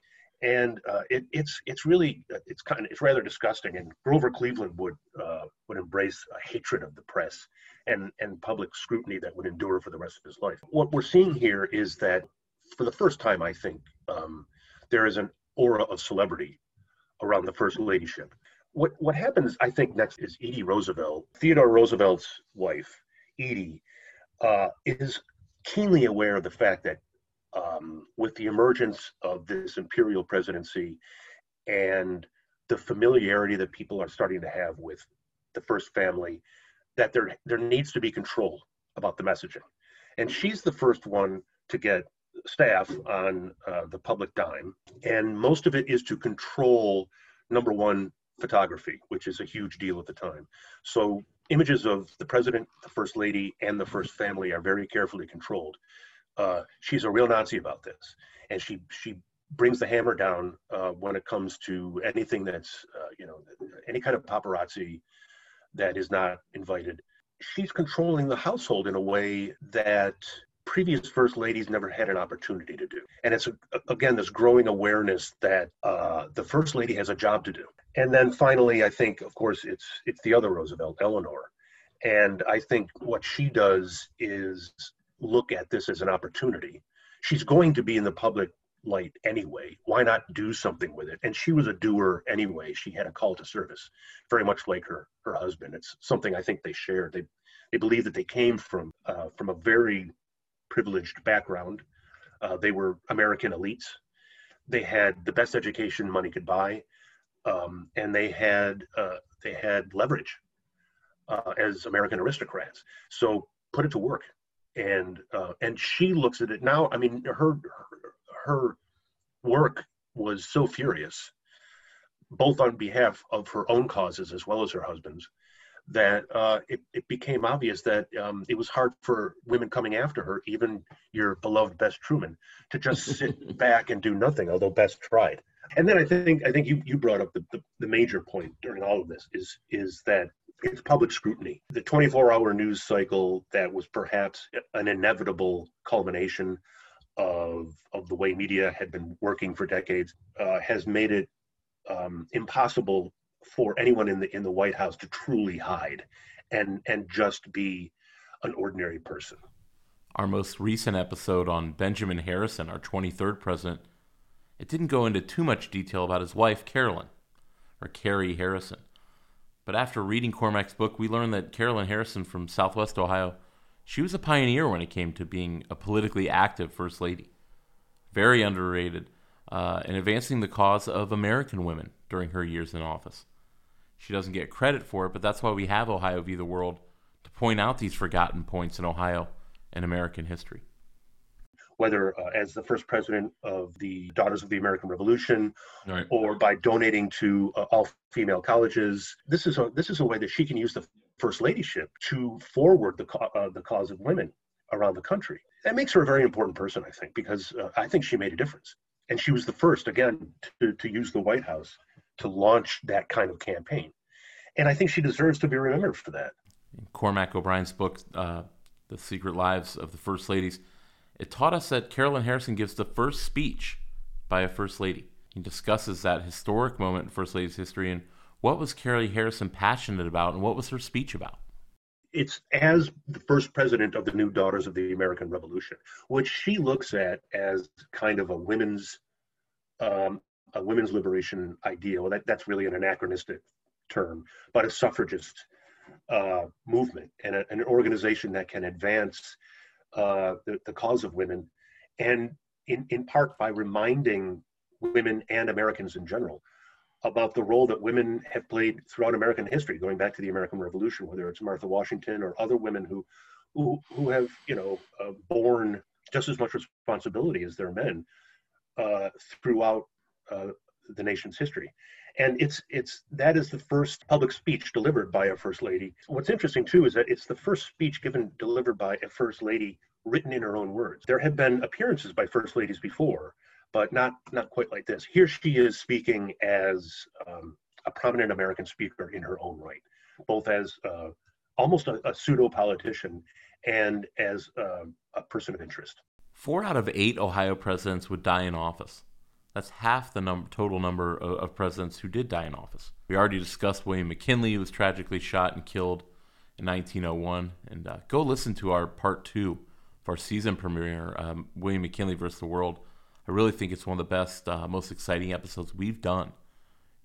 and uh, it, it's it's really it's kind of it's rather disgusting. And Grover Cleveland would uh, would embrace a hatred of the press and and public scrutiny that would endure for the rest of his life. What we're seeing here is that for the first time, I think um, there is an aura of celebrity around the first ladyship. What what happens, I think, next is Edie Roosevelt, Theodore Roosevelt's wife, Edie, uh, is keenly aware of the fact that um, with the emergence of this imperial presidency and the familiarity that people are starting to have with the first family, that there there needs to be control about the messaging, and she's the first one to get staff on uh, the public dime, and most of it is to control number one photography, which is a huge deal at the time. So images of the president, the first lady, and the first family are very carefully controlled uh, she's a real Nazi about this, and she she brings the hammer down uh, when it comes to anything that's uh, you know any kind of paparazzi that is not invited. She's controlling the household in a way that previous first ladies never had an opportunity to do. And it's, again, this growing awareness that uh, the first lady has a job to do. And then finally, I think, of course, it's it's the other Roosevelt, Eleanor. And I think what she does is look at this as an opportunity. She's going to be in the public light anyway. Why not do something with it? And she was a doer anyway. She had a call to service, very much like her her husband. It's something I think they shared. They they believe that they came from uh, from a very privileged background. Uh, they were American elites. They had the best education money could buy, um, and they had uh, they had leverage uh, as American aristocrats. So put it to work, and uh, and she looks at it now. I mean, her, her her work was so furious, both on behalf of her own causes as well as her husband's, that uh, it, it became obvious that um, it was hard for women coming after her, even your beloved Bess Truman, to just *laughs* sit back and do nothing, although Bess tried. And then I think I think you, you brought up the, the, the major point during all of this is is that it's public scrutiny. The 24 hour news cycle that was perhaps an inevitable culmination of of the way media had been working for decades uh, has made it um, impossible for anyone in the in the White House to truly hide and and just be an ordinary person. Our most recent episode on Benjamin Harrison, our 23rd president, it didn't go into too much detail about his wife Carolyn or Carrie Harrison. But after reading Cormac's book, we learned that Carolyn Harrison from Southwest Ohio she was a pioneer when it came to being a politically active First Lady. Very underrated uh, in advancing the cause of American women during her years in office. She doesn't get credit for it, but that's why we have Ohio v. the World to point out these forgotten points in Ohio and American history. Whether uh, as the first president of the Daughters of the American Revolution, right. or by donating to uh, all female colleges, this is a this is a way that she can use the first ladyship to forward the, uh, the cause of women around the country. That makes her a very important person, I think, because uh, I think she made a difference. And she was the first, again, to, to use the White House to launch that kind of campaign. And I think she deserves to be remembered for that. In Cormac O'Brien's book, uh, The Secret Lives of the First Ladies, it taught us that Carolyn Harrison gives the first speech by a First Lady. He discusses that historic moment in First Lady's history and what was Carrie Harrison passionate about, and what was her speech about? It's as the first president of the New Daughters of the American Revolution, which she looks at as kind of a women's um, a women's liberation ideal. That, that's really an anachronistic term, but a suffragist uh, movement and a, an organization that can advance uh, the, the cause of women, and in, in part by reminding women and Americans in general about the role that women have played throughout American history, going back to the American Revolution, whether it's Martha Washington or other women who, who, who have, you know, uh, borne just as much responsibility as their men uh, throughout uh, the nation's history. And it's it's that is the first public speech delivered by a first lady. What's interesting too is that it's the first speech given delivered by a first lady written in her own words. There have been appearances by first ladies before, but not not quite like this. Here she is speaking as um, a prominent American speaker in her own right, both as uh, almost a, a pseudo politician and as uh, a person of interest. Four out of eight Ohio presidents would die in office. That's half the number, total number of, of, presidents who did die in office. We already discussed William McKinley, who was tragically shot and killed in 1901. And uh, go listen to our part two of our season premiere, um, William McKinley versus the World I really think it's one of the best, uh, most exciting episodes we've done.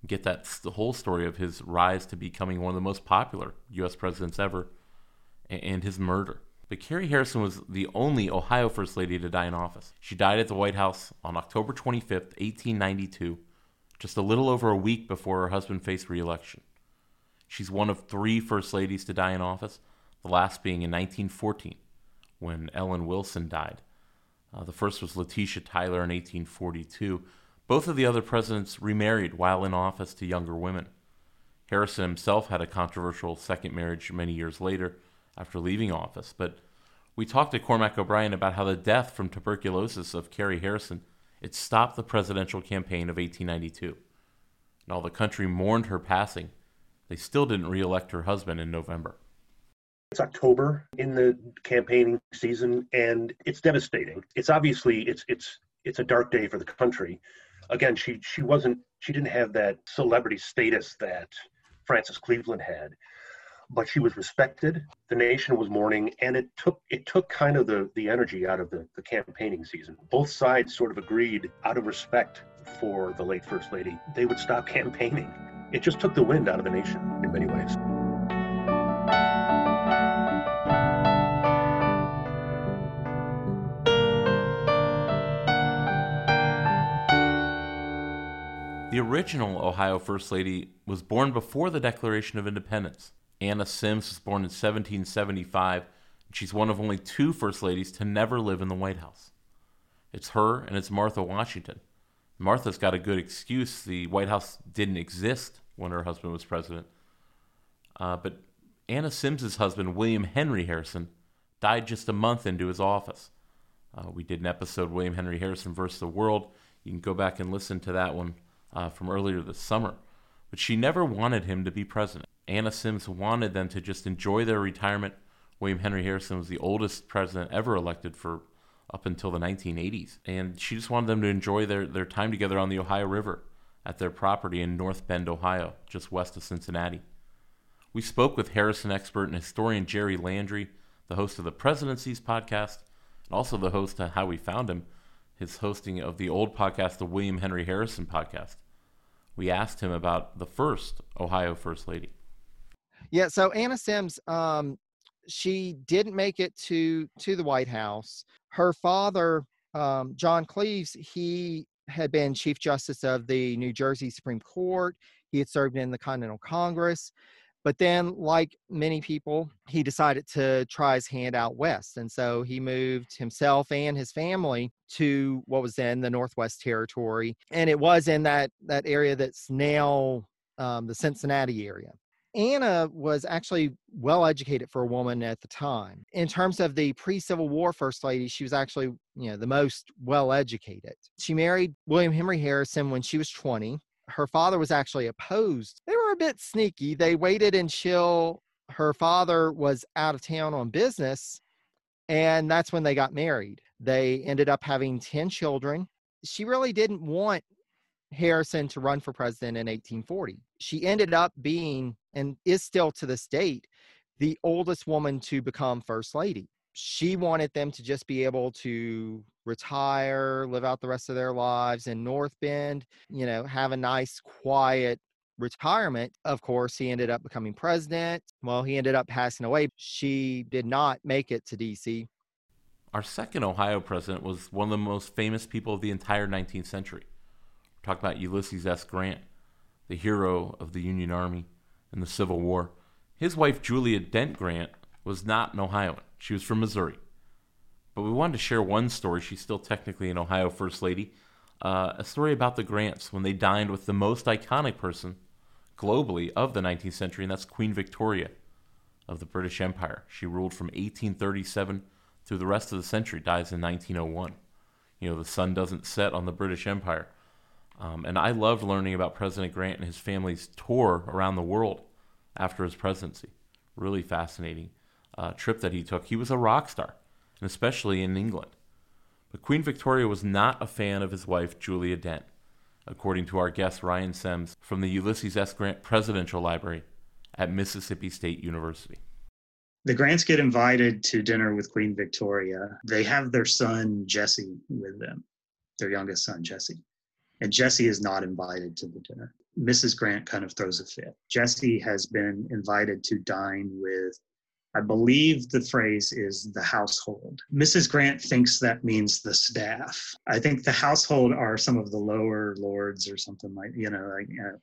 Get that whole story of his rise to becoming one of the most popular U.S. presidents ever, and, and his murder. But Carrie Harrison was the only Ohio First Lady to die in office. She died at the White House on October 25th, 1892, just a little over a week before her husband faced reelection. She's one of three First Ladies to die in office, the last being in 1914, when Ellen Wilson died. Uh, the first was Letitia Tyler in 1842. Both of the other presidents remarried while in office to younger women. Harrison himself had a controversial second marriage many years later after leaving office, but we talked to Cormac O'Brien about how the death from tuberculosis of Carrie Harrison it stopped the presidential campaign of 1892. And while the country mourned her passing, they still didn't reelect her husband in November. It's October in the campaigning season, and it's devastating. It's obviously it's it's it's a dark day for the country. Again, she she wasn't she didn't have that celebrity status that Frances Cleveland had, but she was respected. The nation was mourning, and it took it took kind of the the energy out of the, the campaigning season. Both sides sort of agreed, out of respect for the late First Lady, they would stop *laughs* campaigning. It just took the wind out of the nation in many ways. The original Ohio First Lady was born before the Declaration of Independence. Anna Symmes was born in 1775, and she's one of only two First Ladies to never live in the White House. It's her and it's Martha Washington. Martha's got a good excuse. The White House didn't exist when her husband was president. Uh, but Anna Symmes's husband, William Henry Harrison, died just a month into his office. Uh, we did an episode, William Henry Harrison versus the World. You can go back and listen to that one uh, from earlier this summer. But she never wanted him to be president. Anna Symmes wanted them to just enjoy their retirement. William Henry Harrison was the oldest president ever elected for up until the 1980s. And she just wanted them to enjoy their, their time together on the Ohio River at their property in North Bend, Ohio, just west of Cincinnati. We spoke with Harrison expert and historian Jerry Landry, the host of the Presidencies podcast, and also the host of How We Found Him, his hosting of the old podcast, the William Henry Harrison podcast. We asked him about the first Ohio First Lady. Yeah, so Anna Symmes, um, she didn't make it to to the White House. Her father, um, John Cleves, he had been Chief Justice of the New Jersey Supreme Court. He had served in the Continental Congress. But then, like many people, he decided to try his hand out west. And so he moved himself and his family to what was then the Northwest Territory. And it was in that, that area that's now um, the Cincinnati area. Anna was actually well educated for a woman at the time. In terms of the pre-Civil War First Lady, she was actually, you know, the most well educated. She married William Henry Harrison when she was 20. Her father was actually opposed. They were a bit sneaky. They waited until her father was out of town on business, and that's when they got married. They ended up having 10 children. She really didn't want Harrison to run for president in 1840. She ended up being, and is still to this date, the oldest woman to become first lady. She wanted them to just be able to retire, live out the rest of their lives in North Bend, you know, have a nice, quiet retirement. Of course, he ended up becoming president. Well, he ended up passing away. She did not make it to DC. Our second Ohio president was one of the most famous people of the entire 19th century. Talk about Ulysses S. Grant, the hero of the Union Army in the Civil War. His wife, Julia Dent Grant, was not an Ohioan. She was from Missouri. But we wanted to share one story. She's still technically an Ohio First Lady. Uh, a story about the Grants when they dined with the most iconic person globally of the 19th century, and that's Queen Victoria of the British Empire. She ruled from 1837 through the rest of the century, dies in 1901. You know, the sun doesn't set on the British Empire. Um, and I loved learning about President Grant and his family's tour around the world after his presidency. Really fascinating uh, trip that he took. He was a rock star, and especially in England. But Queen Victoria was not a fan of his wife, Julia Dent, according to our guest Ryan Semmes from the Ulysses S. Grant Presidential Library at Mississippi State University. The Grants get invited to dinner with Queen Victoria. They have their son, Jesse, with them, their youngest son, Jesse and Jesse is not invited to the dinner. Mrs. Grant kind of throws a fit. Jesse has been invited to dine with, I believe the phrase is the household. Mrs. Grant thinks that means the staff. I think the household are some of the lower lords or something like you know.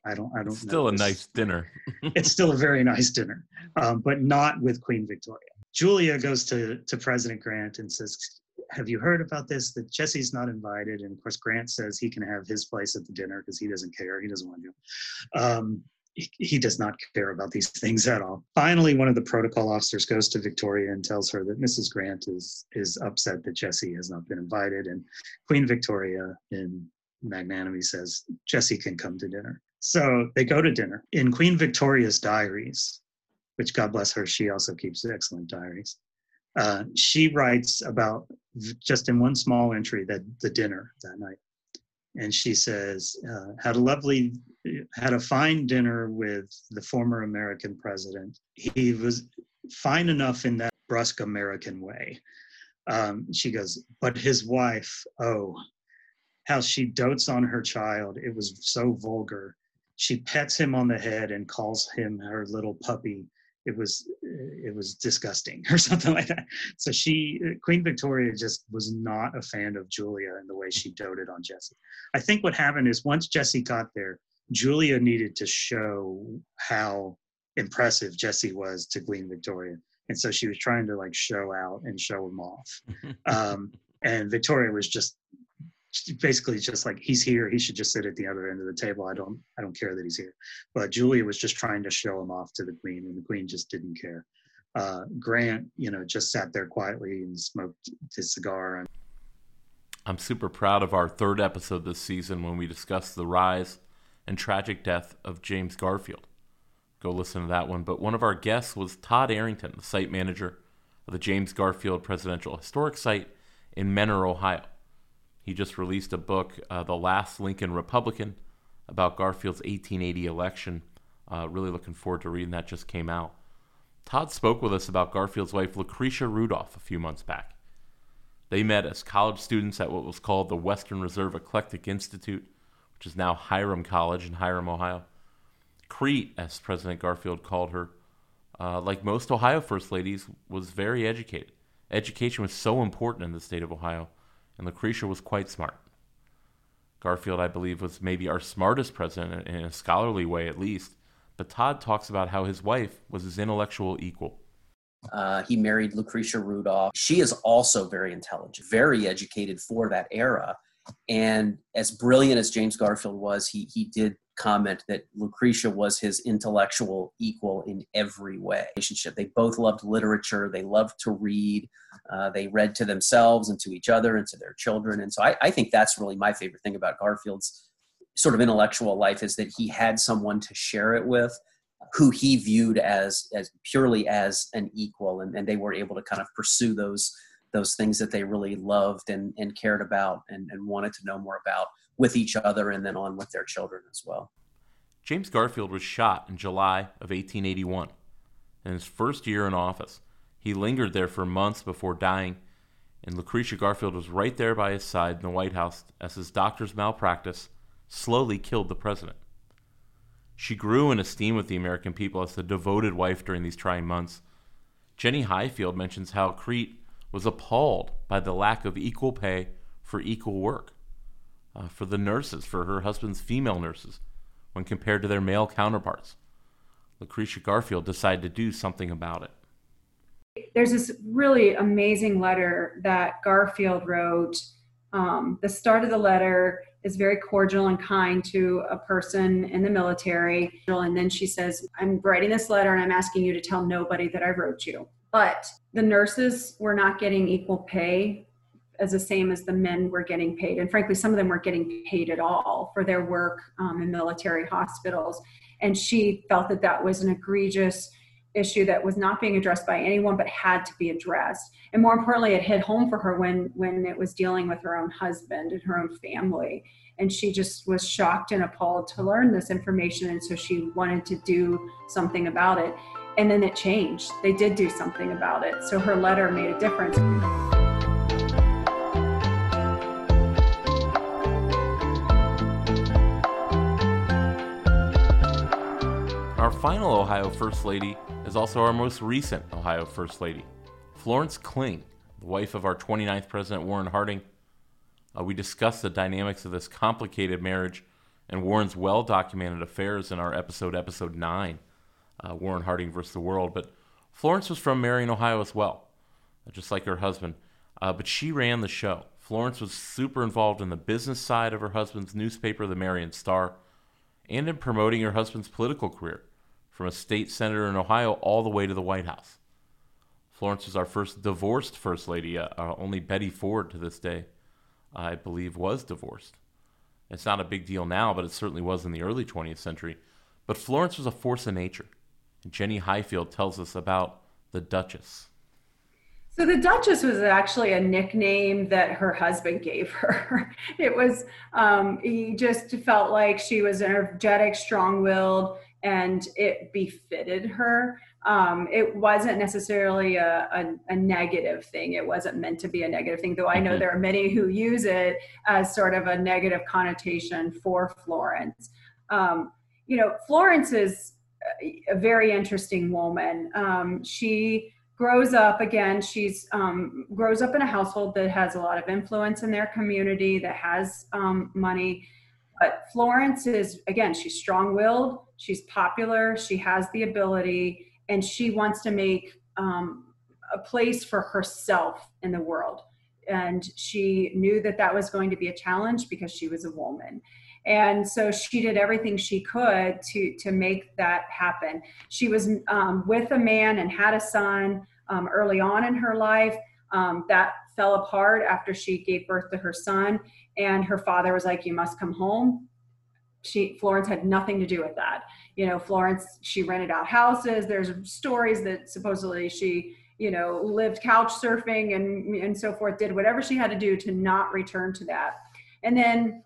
I, I don't. I don't. Still know. a nice dinner. *laughs* it's still a very nice dinner, um, but not with Queen Victoria. Julia goes to to President Grant and says, have you heard about this? That Jesse's not invited, and of course Grant says he can have his place at the dinner because he doesn't care. He doesn't want to. Um, he, he does not care about these *laughs* things at all. Finally, one of the protocol officers goes to Victoria and tells her that Mrs. Grant is is upset that Jesse has not been invited, and Queen Victoria in magnanimity says Jesse can come to dinner. So they go to dinner. In Queen Victoria's diaries, which God bless her, she also keeps excellent diaries. Uh, she writes about just in one small entry that the dinner that night, and she says uh, had a lovely, had a fine dinner with the former American president. He was fine enough in that brusque American way. Um, she goes, but his wife, oh, how she dotes on her child. It was so vulgar. She pets him on the head and calls him her little puppy. It was it was disgusting *laughs* or something like that. So she Queen Victoria just was not a fan of Julia and the way she doted on Jesse. I think what happened is once Jesse got there, Julia needed to show how impressive Jesse was to Queen Victoria. And so she was trying to like show out and show him off. *laughs* Um, and Victoria was just basically just like he's here he should just sit at the other end of the table. I don't i don't care that he's here. But julia was just trying to show him off to the queen and the queen just didn't care. Uh, grant you know just sat there quietly and smoked his cigar. And i'm super proud of our third episode this season when we discussed the rise and tragic death of james garfield. Go listen to that one. But one of our guests was todd arrington the site manager of the james garfield presidential historic site in mentor ohio he just released a book, uh, The Last Lincoln Republican, about Garfield's 1880 election. Uh, really looking forward to reading that, just came out. Todd spoke with us about Garfield's wife, Lucretia Rudolph, a few months back. They met as college students at what was called the Western Reserve Eclectic Institute, which is now Hiram College in Hiram, Ohio. Crete, as President Garfield called her, uh, like most Ohio First Ladies, was very educated. Education was so important in the state of Ohio and Lucretia was quite smart. Garfield, I believe, was maybe our smartest president in a scholarly way at least, but Todd talks about how his wife was his intellectual equal. Uh, he married Lucretia Rudolph. She is also very intelligent, very educated for that era. And as brilliant as James Garfield was, he, he did comment that Lucretia was his intellectual equal in every way. Relationship. They both loved literature. They loved to read. Uh, they read to themselves and to each other and to their children. And so I, I think that's really my favorite thing about Garfield's sort of intellectual life is that he had someone to share it with who he viewed as as purely as an equal and, and they were able to kind of pursue those those things that they really loved and, and cared about and, and wanted to know more about with each other and then on with their children as well. James Garfield was shot in July of 1881. In his first year in office, he lingered there for months before dying, and Lucretia Garfield was right there by his side in the White House as his doctor's malpractice slowly killed the president. She grew in esteem with the American people as the devoted wife during these trying months. Jenny Highfield mentions how Crete was appalled by the lack of equal pay for equal work uh, for the nurses, for her husband's female nurses, when compared to their male counterparts. Lucretia Garfield decided to do something about it. There's this really amazing letter that Garfield wrote. Um, the start of the letter is very cordial and kind to a person in the military. And then she says, I'm writing this letter and I'm asking you to tell nobody that I wrote you. But the nurses were not getting equal pay as the same as the men were getting paid. And frankly, some of them weren't getting paid at all for their work um, in military hospitals. And she felt that that was an egregious issue that was not being addressed by anyone but had to be addressed. And more importantly it hit home for her when when it was dealing with her own husband and her own family. And she just was shocked and appalled to learn this information. And so she wanted to do something about it. And then it changed. They did do something about it. So her letter made a difference final Ohio First Lady is also our most recent Ohio First Lady, Florence Kling, the wife of our 29th President Warren Harding. Uh, we discussed the dynamics of this complicated marriage and Warren's well documented affairs in our episode, episode 9, uh, Warren Harding versus the World. But Florence was from Marion, Ohio as well, uh, just like her husband. Uh, but she ran the show. Florence was super involved in the business side of her husband's newspaper, the Marion Star, and in promoting her husband's political career from a state senator in Ohio all the way to the White House. Florence was our first divorced First Lady. Uh, uh, only Betty Ford to this day, I believe, was divorced. It's not a big deal now, but it certainly was in the early 20th century. But Florence was a force of nature, Jenny Highfield tells us about the Duchess. So the Duchess was actually a nickname that her husband gave her. *laughs* It was um, he just felt like she was energetic, strong-willed, and it befitted her. Um, it wasn't necessarily a, a, a, negative thing. It wasn't meant to be a negative thing, though I know there are many who use it as sort of a negative connotation for Florence. Um, you know, Florence is a very interesting woman. Um, she grows up again she's um, grows up in a household that has a lot of influence in their community that has um, money but florence is again she's strong-willed she's popular she has the ability and she wants to make um, a place for herself in the world. And she knew that that was going to be a challenge because she was a woman. And so she did everything she could to to make that happen. She was um, with a man and had a son um, early on in her life. Um, that fell apart after she gave birth to her son. And her father was like you must come home she florence had nothing to do with that you know florence she rented out houses there's stories that supposedly she you know lived couch surfing and and so forth did whatever she had to do to not return to that and then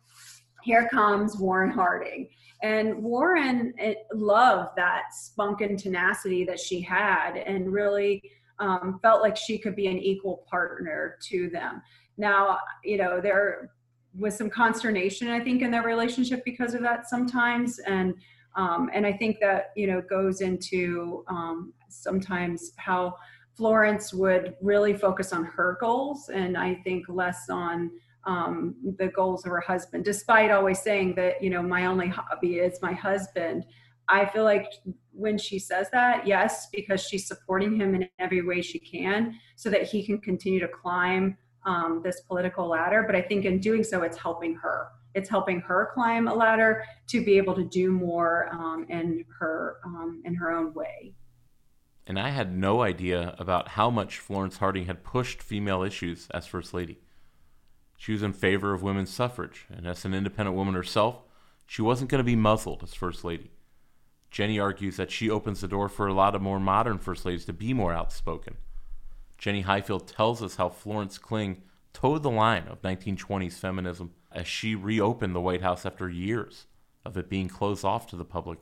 here comes Warren Harding. And Warren eh, loved that spunk and tenacity that she had and really um, felt like she could be an equal partner to them. Now, you know, there was some consternation, I think, in their relationship because of that sometimes. And um, and I think that, you know, goes into um, sometimes how Florence would really focus on her goals and I think less on um, the goals of her husband, despite always saying that, you know, my only hobby is my husband. I feel like when she says that, yes, because she's supporting him in every way she can so that he can continue to climb um, this political ladder. But I think in doing so, it's helping her. It's helping her climb a ladder to be able to do more um, in her um, in her own way. And I had no idea about how much Florence Harding had pushed female issues as First Lady. She was in favor of women's suffrage, and as an independent woman herself, she wasn't going to be muzzled as First Lady. Jenny argues that she opens the door for a lot of more modern First Ladies to be more outspoken. Jenny Highfield tells us how Florence Kling toed the line of 1920s feminism as she reopened the White House after years of it being closed off to the public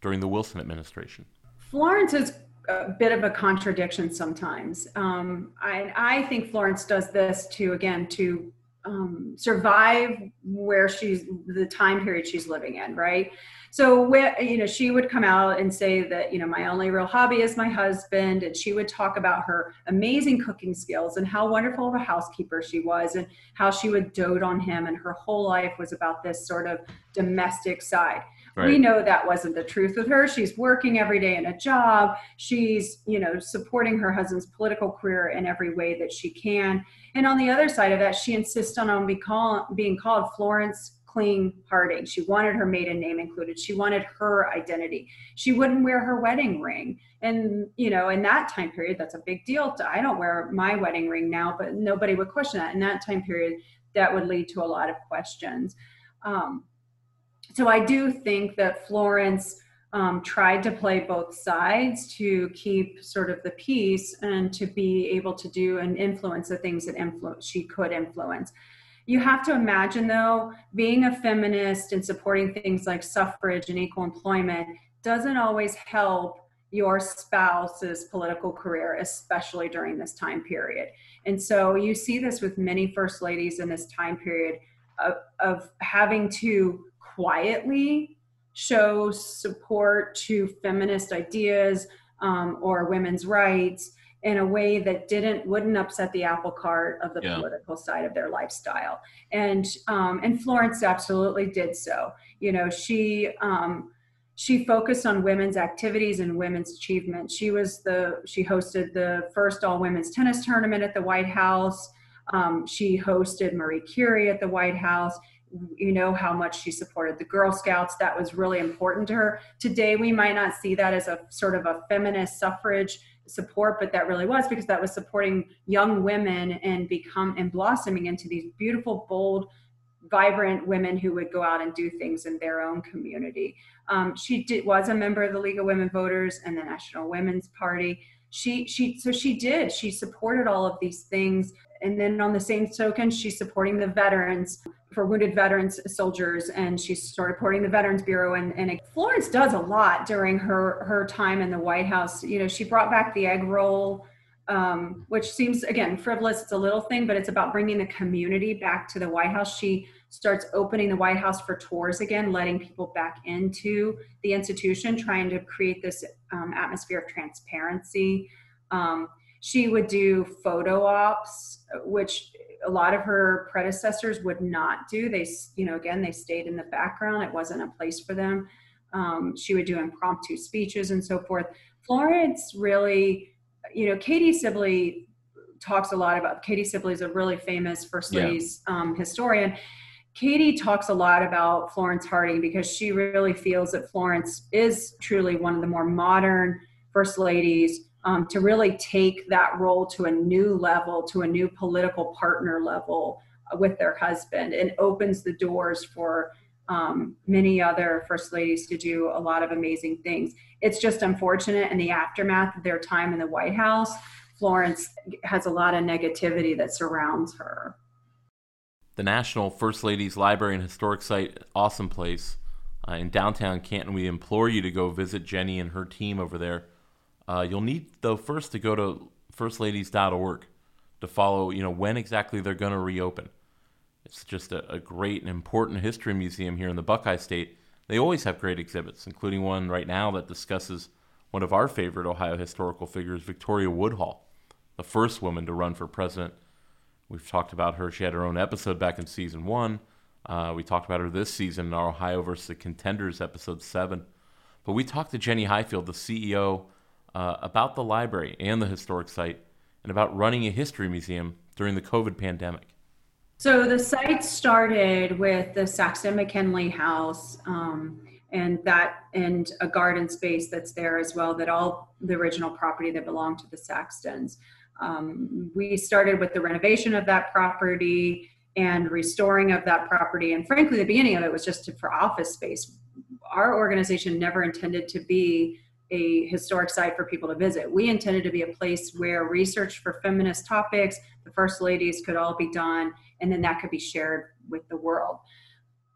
during the Wilson administration. Florence is a bit of a contradiction sometimes. Um, I, I think Florence does this to, again, to um, survive where she's the time period she's living in, right? So, you know, she would come out and say that, you know, my only real hobby is my husband. And she would talk about her amazing cooking skills and how wonderful of a housekeeper she was and how she would dote on him. And her whole life was about this sort of domestic side. Right. We know that wasn't the truth with her. She's working every day in a job. She's, you know, supporting her husband's political career in every way that she can. And on the other side of that, she insists on be call, being called Florence Kling Harding. She wanted her maiden name included. She wanted her identity. She wouldn't wear her wedding ring. And, you know, in that time period, that's a big deal. I don't wear my wedding ring now, but nobody would question that. In that time period, that would lead to a lot of questions. Um, so I do think that Florence um, tried to play both sides to keep sort of the peace and to be able to do and influence the things that influence she could influence. You have to imagine though, being a feminist and supporting things like suffrage and equal employment doesn't always help your spouse's political career, especially during this time period. And so you see this with many first ladies in this time period of, of having to quietly show support to feminist ideas um, or women's rights in a way that didn't wouldn't upset the apple cart of the yeah. political side of their lifestyle. And um, and florence absolutely did so. You know she um, she focused on women's activities and women's achievements she was the she hosted the first all women's tennis tournament at the white house. Um, she hosted marie curie at the white house you know how much she supported the girl scouts that was really important to her today we might not see that as a sort of a feminist suffrage support but that really was because that was supporting young women and become and blossoming into these beautiful bold vibrant women who would go out and do things in their own community. Um, she did, was a member of the League of Women Voters and the National Women's Party. She she so she did. She supported all of these things, and then on the same token, she's supporting the veterans for wounded veterans soldiers, and she's supporting the Veterans Bureau. And, and Florence does a lot during her her time in the White House. You know, she brought back the egg roll um, which seems again frivolous. It's a little thing, but it's about bringing the community back to the White House. She starts opening the White House for tours again, letting people back into the institution, trying to create this um, atmosphere of transparency. Um, she would do photo ops, which a lot of her predecessors would not do. They, you know, again, they stayed in the background. It wasn't a place for them. Um, she would do impromptu speeches and so forth. Florence really you know, Katie Sibley talks a lot about Katie Sibley is a really famous First Ladies yeah. um, historian. Katie talks a lot about Florence Harding because she really feels that Florence is truly one of the more modern First Ladies um, to really take that role to a new level, to a new political partner level with their husband, and opens the doors for um, many other first ladies to do a lot of amazing things. It's just unfortunate in the aftermath of their time in the White House, Florence has a lot of negativity that surrounds her. The National First Ladies Library and Historic Site, awesome place uh, in downtown Canton. We implore you to go visit Jenny and her team over there. Uh, you'll need, though, first to go to firstladies.org to follow, you know, when exactly they're going to reopen. It's just a, a great and important history museum here in the Buckeye State. They always have great exhibits, including one right now that discusses one of our favorite Ohio historical figures, Victoria Woodhull, the first woman to run for president. We've talked about her. She had her own episode back in season one. Uh, we talked about her this season in our Ohio versus the Contenders episode seven. But we talked to Jenny Highfield, the CEO, uh, about the library and the historic site and about running a history museum during the COVID pandemic. So the site started with the Saxton McKinley House, um, and that and a garden space that's there as well. That all the original property that belonged to the Saxtons. Um, we started with the renovation of that property and restoring of that property. And frankly, the beginning of it was just for office space. Our organization never intended to be a historic site for people to visit. We intended to be a place where research for feminist topics, the first ladies could all be done and then that could be shared with the world.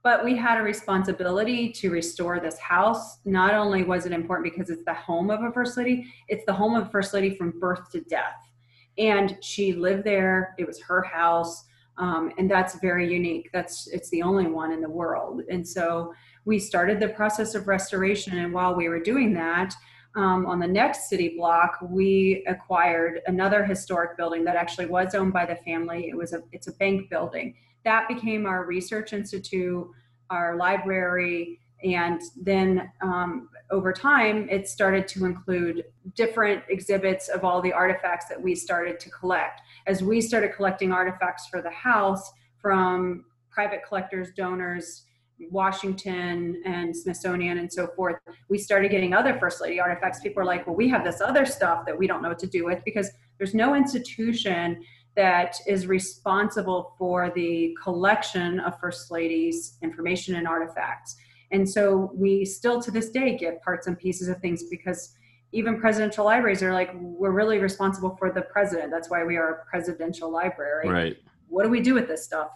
But we had a responsibility to restore this house. Not only was it important because it's the home of a first lady, it's the home of a first lady from birth to death. And she lived there, it was her house. Um, and that's very unique. That's it's the only one in the world. And so we started the process of restoration. And while we were doing that, um, on the next city block, we acquired another historic building that actually was owned by the family. It was a it's a bank building that became our research institute, our library, and then um, over time, it started to include different exhibits of all the artifacts that we started to collect. As we started collecting artifacts for the house from private collectors, donors, Washington and Smithsonian and so forth, we started getting other First Lady artifacts. People are like, well, we have this other stuff that we don't know what to do with because there's no institution that is responsible for the collection of First Ladies' information and artifacts. And so we still to this day get parts and pieces of things because even presidential libraries are like, we're really responsible for the president. That's why we are a presidential library. Right. What do we do with this stuff?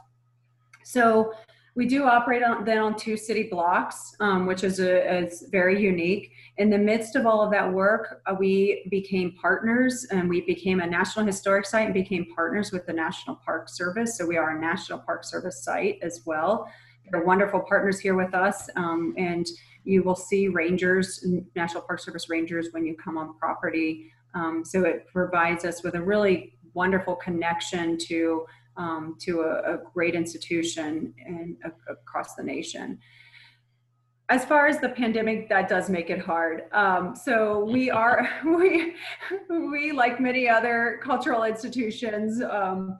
So we do operate on, then on two city blocks, um, which is, a, is very unique. In the midst of all of that work, uh, we became partners and we became a National Historic Site and became partners with the National Park Service. So we are a National Park Service site as well. They're wonderful partners here with us. Um, and you will see rangers, National Park Service rangers, when you come on property. Um, so it provides us with a really wonderful connection to um, to a, a, great institution and across the nation. As far as the pandemic, that does make it hard. Um, so we are *laughs* we we like many other cultural institutions. Um,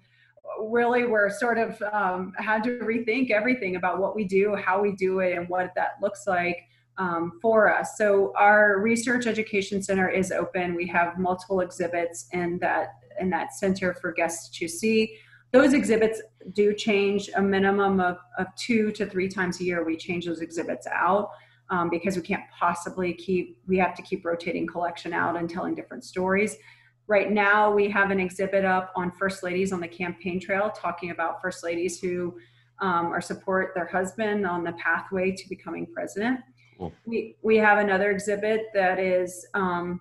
really we're sort of um, had to rethink everything about what we do how we do it and what that looks like um, for us so our research education center is open we have multiple exhibits in that in that center for guests to see those exhibits do change a minimum of, of two to three times a year. We change those exhibits out um, because we can't possibly keep, we have to keep rotating collection out and telling different stories. Right now, we have an exhibit up on First Ladies on the campaign trail talking about First Ladies who um, or support their husband on the pathway to becoming president. Cool. We, we have another exhibit that is um,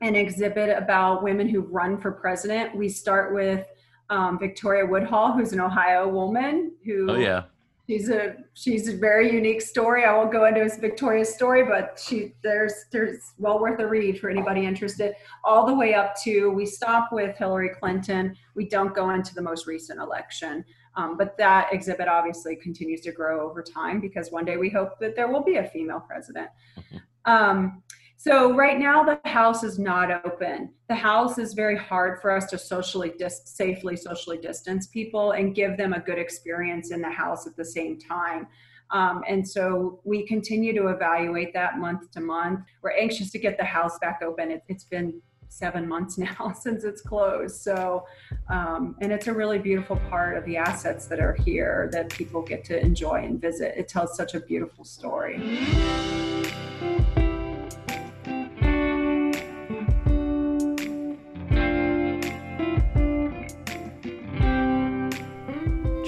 an exhibit about women who run for president. We start with um, Victoria Woodhull, who's an Ohio woman who. Oh yeah. She's a she's a very unique story. I won't go into his Victoria's story, but she there's there's well worth a read for anybody interested. All the way up to we stop with Hillary Clinton. We don't go into the most recent election. Um, but that exhibit obviously continues to grow over time because one day we hope that there will be a female president. Mm-hmm. Um, so right now the house is not open. The house is very hard for us to socially dis- safely socially distance people and give them a good experience in the house at the same time. Um, and so we continue to evaluate that month to month. We're anxious to get the house back open. It, has been seven months *laughs* now since it's closed. So, um, and it's a really beautiful part of the assets that are here that people get to enjoy and visit. It tells such a beautiful story.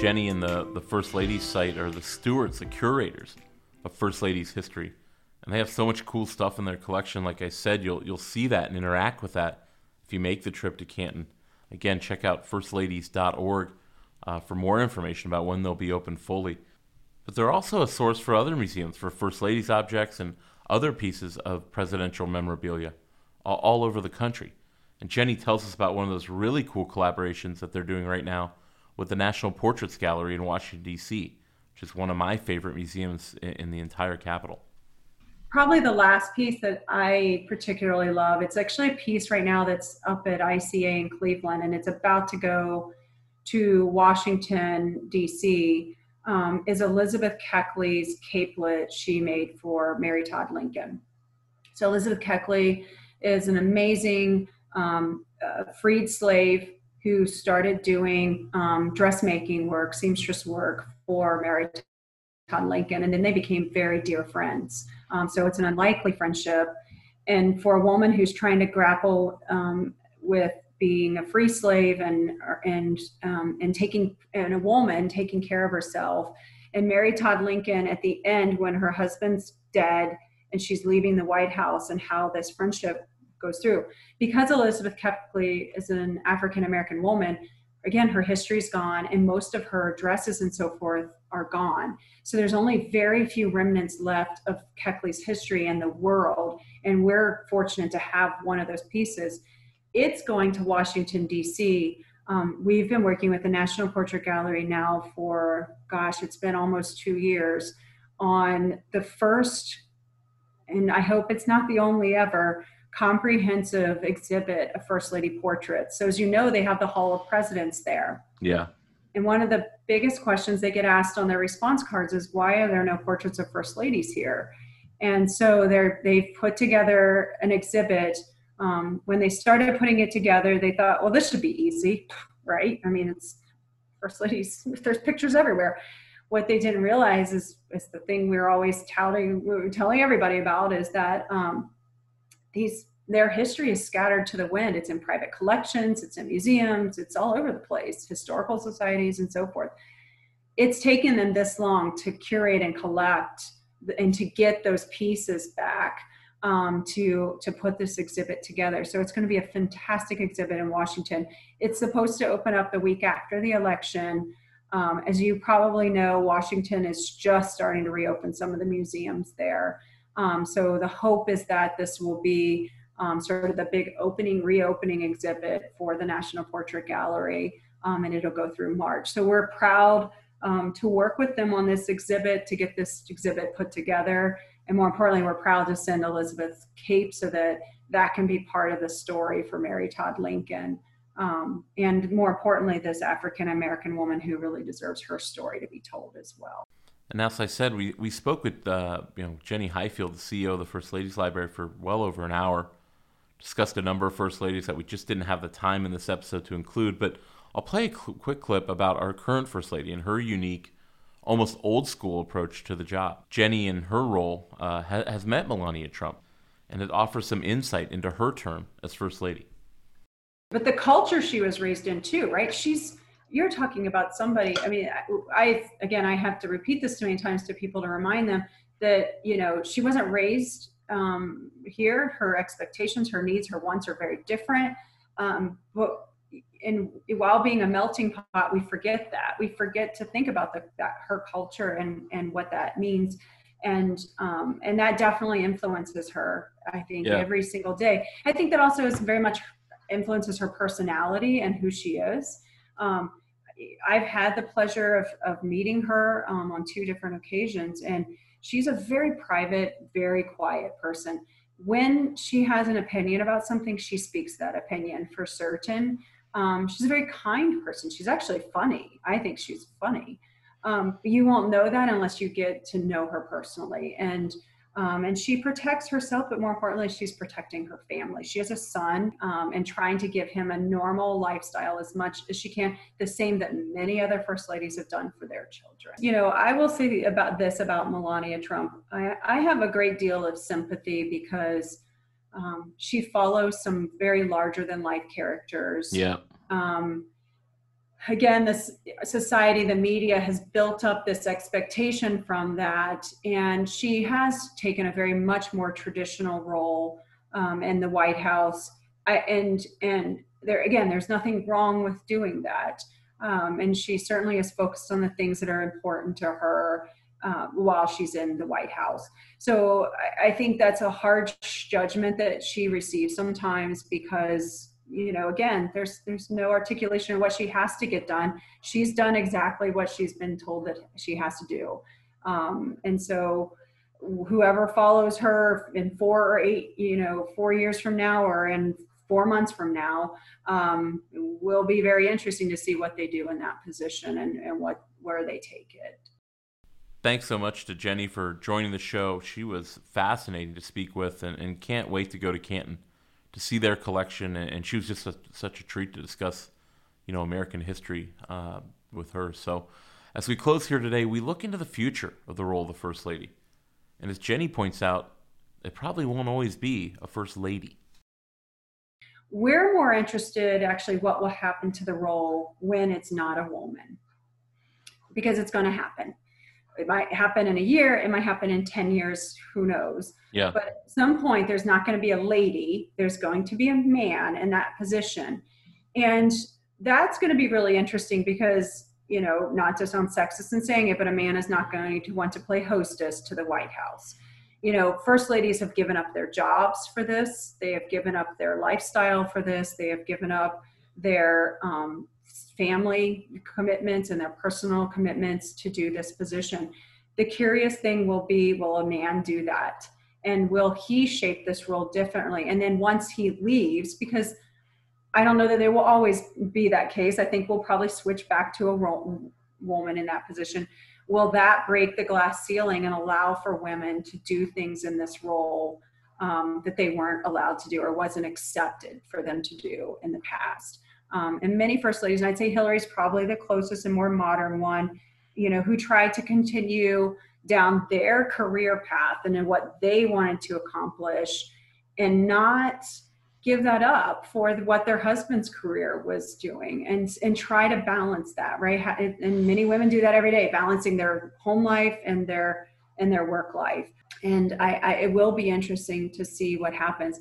Jenny and the, the First Lady's site are the stewards, the curators of First Lady's history. And they have so much cool stuff in their collection. Like I said, you'll you'll see that and interact with that if you make the trip to Canton. Again, check out firstladies.org uh, for more information about when they'll be open fully. But they're also a source for other museums for First Ladies objects and other pieces of presidential memorabilia all, all over the country. And Jenny tells us about one of those really cool collaborations that they're doing right now with the National Portraits Gallery in Washington, D.C., which is one of my favorite museums in, the entire capital. Probably the last piece that I particularly love, it's actually a piece right now that's up at ICA in Cleveland, and it's about to go to Washington, D.C., um, is Elizabeth Keckley's capelet she made for Mary Todd Lincoln. So, Elizabeth Keckley is an amazing um, uh, freed slave who started doing um, dressmaking work, seamstress work for Mary Todd Lincoln, and then they became very dear friends. Um, so it's an unlikely friendship. And for a woman who's trying to grapple um, with being a free slave and and um, and taking and a woman taking care of herself, and Mary Todd Lincoln at the end when her husband's dead and she's leaving the White House, and how this friendship goes through. Because Elizabeth Keckley is an African American woman, again, her history's gone, and most of her dresses and so forth are gone. So there's only very few remnants left of Keckley's history in the world, and we're fortunate to have one of those pieces. It's going to Washington, D.C. Um, we've been working with the National Portrait Gallery now for, gosh, it's been almost two years on the first, and I hope it's not the only ever, comprehensive exhibit of First Lady portraits. So, as you know, they have the Hall of Presidents there. Yeah. And one of the biggest questions they get asked on their response cards is why are there no portraits of First Ladies here? And so they're, they've put together an exhibit. Um, when they started putting it together, they thought, well, this should be easy, *laughs* right? I mean, it's First Ladies, *laughs* there's pictures everywhere. What they didn't realize is, is the thing we we're always touting, we are telling everybody about is that um, these their history is scattered to the wind. It's in private collections, it's in museums, it's all over the place, historical societies, and so forth. It's taken them this long to curate and collect and to get those pieces back um, to to put this exhibit together. So it's going to be a fantastic exhibit in Washington. It's supposed to open up the week after the election. Um, as you probably know, Washington is just starting to reopen some of the museums there. Um, so the hope is that this will be um, sort of the big opening, reopening exhibit for the National Portrait Gallery, um, and it'll go through March. So we're proud um, to work with them on this exhibit to get this exhibit put together. And more importantly, we're proud to send Elizabeth Cape so that that can be part of the story for Mary Todd Lincoln. Um, and more importantly, this African American woman who really deserves her story to be told as well. And as I said, we, we spoke with uh, you know Jenny Highfield, the CEO of the First Ladies Library, for well over an hour. Discussed a number of First Ladies that we just didn't have the time in this episode to include, but I'll play a cl- quick clip about our current First Lady and her unique, almost old school approach to the job. Jenny, in her role, uh, ha- has met Melania Trump, and it offers some insight into her term as First Lady. But the culture she was raised in, too, right? She's you're talking about somebody i mean I, again i have to repeat this too many times to people to remind them that you know she wasn't raised um, here her expectations her needs her wants are very different. Um, but and while being a melting pot we forget that. We forget to think about the, that her culture and and what that means. And um, and that definitely influences her i think yeah. every single day. I think that also is very much influences her personality and who she is. Um, I've had the pleasure of, of meeting her um, on two different occasions, and she's a very private, very quiet person. When she has an opinion about something, she speaks that opinion for certain. Um, she's a very kind person. She's actually funny. I think she's funny. Um, but you won't know that unless you get to know her personally. And um, and she protects herself, but more importantly, she's protecting her family. She has a son um, and trying to give him a normal lifestyle as much as she can, the same that many other first ladies have done for their children. You know, I will say about this about Melania Trump. I, I have a great deal of sympathy because um, she follows some very larger than life characters. Yeah. Um, again this society the media has built up this expectation from that and she has taken a very much more traditional role um, in the white house I, and and there again there's nothing wrong with doing that um, and she certainly is focused on the things that are important to her uh, while she's in the White House. So I, I think that's a harsh judgment that she receives sometimes because you know again there's there's no articulation of what she has to get done. She's done exactly what she's been told that she has to do. Um, and so whoever follows her in four or eight you know four years from now or in four months from now um, will be very interesting to see what they do in that position and, and what where they take it. Thanks so much to jenny for joining the show. She was fascinating to speak with and, and can't wait to go to canton to see their collection, and, she was just a, such a treat to discuss, you know, American history uh, with her. So, as we close here today, we look into the future of the role of the First Lady, and as Jenny points out, it probably won't always be a First Lady. We're more interested, actually, what will happen to the role when it's not a woman, because it's going to happen. It might happen in a year, it might happen in 10 years, who knows. Yeah. But at some point, there's not going to be a lady, there's going to be a man in that position. And that's going to be really interesting because, you know, not to sound sexist in saying it, but a man is not going to want to play hostess to the White House. You know, first ladies have given up their jobs for this, they have given up their lifestyle for this, they have given up their um, family commitments and their personal commitments to do this position. The curious thing will be will a man do that? And will he shape this role differently? And then once he leaves, because I don't know that there will always be that case, I think we'll probably switch back to a role, woman in that position. Will that break the glass ceiling and allow for women to do things in this role um, that they weren't allowed to do or wasn't accepted for them to do in the past? Um, and many first ladies, and I'd say Hillary's probably the closest and more modern one, you know, who tried to continue down their career path and in what they wanted to accomplish and not give that up for what their husband's career was doing and and try to balance that right? And many women do that every day balancing their home life and their and their work life. And I, I it will be interesting to see what happens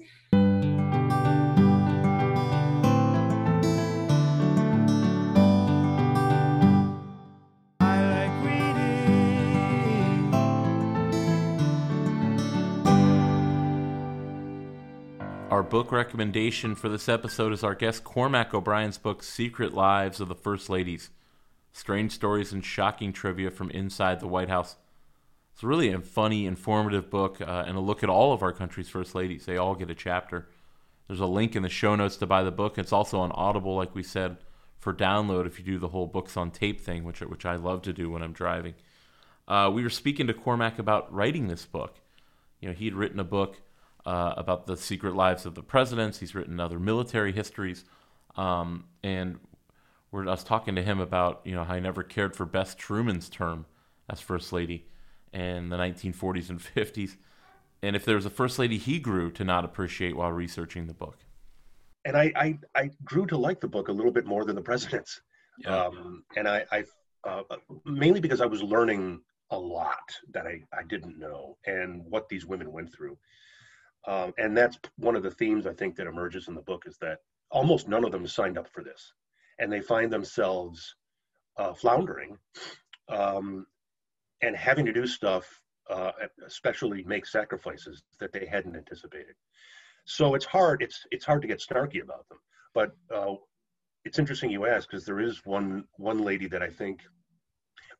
book recommendation for this episode is our guest Cormac O'Brien's book, Secret Lives of the First Ladies Strange Stories and Shocking Trivia from Inside the White House. It's really a funny, informative book uh, and a look at all of our country's First Ladies. They all get a chapter. There's a link in the show notes to buy the book. It's also on Audible, like we said, for download if you do the whole books on tape thing, which, which I love to do when I'm driving. Uh, we were speaking to Cormac about writing this book. You know, he had written a book uh, about the secret lives of the presidents. He's written other military histories, um, and Where I was talking to him about you know how he never cared for Bess Truman's term as first lady in the 1940s and 50s, and if there was a first lady he grew to not appreciate while researching the book. And I I, I grew to like the book a little bit more than the presidents, Yeah. um, and I, I uh, mainly because I was learning a lot that I, I didn't know and what these women went through. Um, and that's one of the themes I think that emerges in the book is that almost none of them signed up for this, and they find themselves uh, floundering um, and having to do stuff, uh, especially make sacrifices that they hadn't anticipated. So it's hard. It's it's hard to get snarky about them, but uh, it's interesting you ask because there is one one lady that I think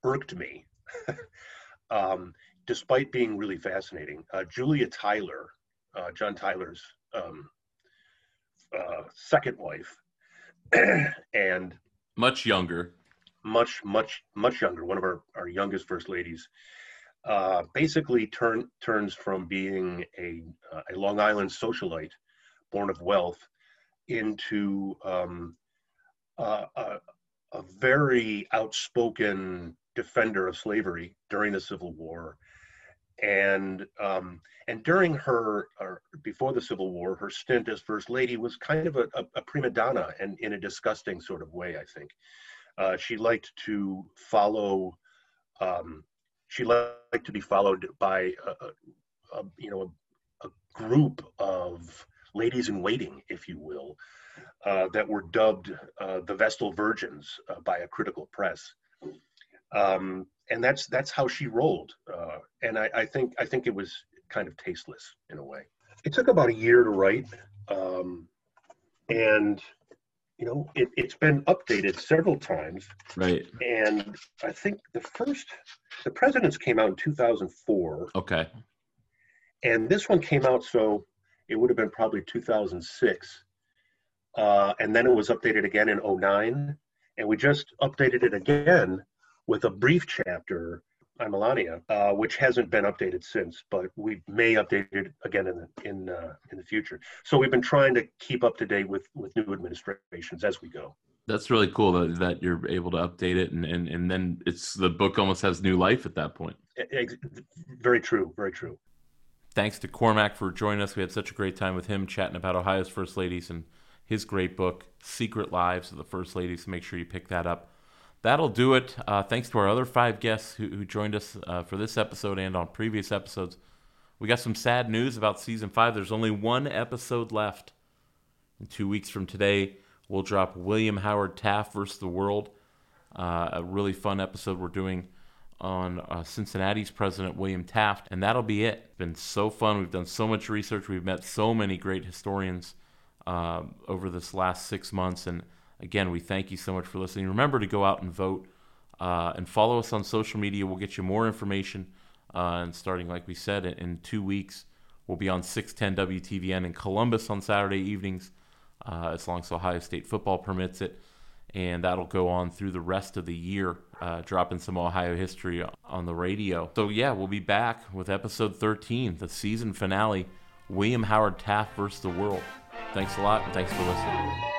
irked me, *laughs* um, despite being really fascinating. Uh, Julia Tyler, uh, John Tyler's um, uh, second wife, *clears throat* and Much younger. much much much younger, one of our, our youngest first ladies. Uh, basically turn, turns from being a, uh, a Long Island socialite, born of wealth, into um, uh, a, a very outspoken defender of slavery during the Civil War, and um, and during her or before the Civil War, her stint as First Lady was kind of a, a, a prima donna, and in a disgusting sort of way, I think. Uh, she liked to follow. Um, she liked to be followed by a, you know a, a group of ladies in waiting, if you will, uh, that were dubbed uh, the Vestal Virgins uh, by a critical press. Um, and that's that's how she rolled. Uh, and I, I think I think it was kind of tasteless in a way. It took about a year to write, um, and you know it, it's been updated several times. Right. And I think the first, the presidents came out in 2004, Okay. and this one came out so it would have been probably 2006 uh, and then it was updated again in 09 and we just updated it again with a brief chapter on melania uh, which hasn't been updated since but we may update it again in the in uh, in the future so we've been trying to keep up to date with with new administrations as we go That's really cool that, that you're able to update it and, and, and then it's the book almost has new life at that point. Very true very true Thanks to Cormac for joining us. We had such a great time with him chatting about Ohio's First Ladies and his great book, Secret Lives of the First Ladies. Make sure you pick that up. That'll do it. Uh, thanks to our other five guests who, who joined us uh, for this episode and on previous episodes. We got some sad news about season five. There's only one episode left. In two weeks from today, we'll drop William Howard Taft versus the World, uh, a really fun episode we're doing on uh, Cincinnati's president, William Taft, and that'll be it. It's been so fun. We've done so much research. We've met so many great historians uh, over this last six months. And again, we thank you so much for listening. Remember to go out and vote uh, and follow us on social media. We'll get you more information. Uh, and starting, like we said, in, two weeks, we'll be on 610 WTVN in Columbus on Saturday evenings, uh, as long as Ohio State football permits it. And that'll go on through the rest of the year, uh, dropping some Ohio history on the radio. So, yeah, we'll be back with episode 13, the season finale William Howard Taft versus the World. Thanks a lot, and thanks for listening.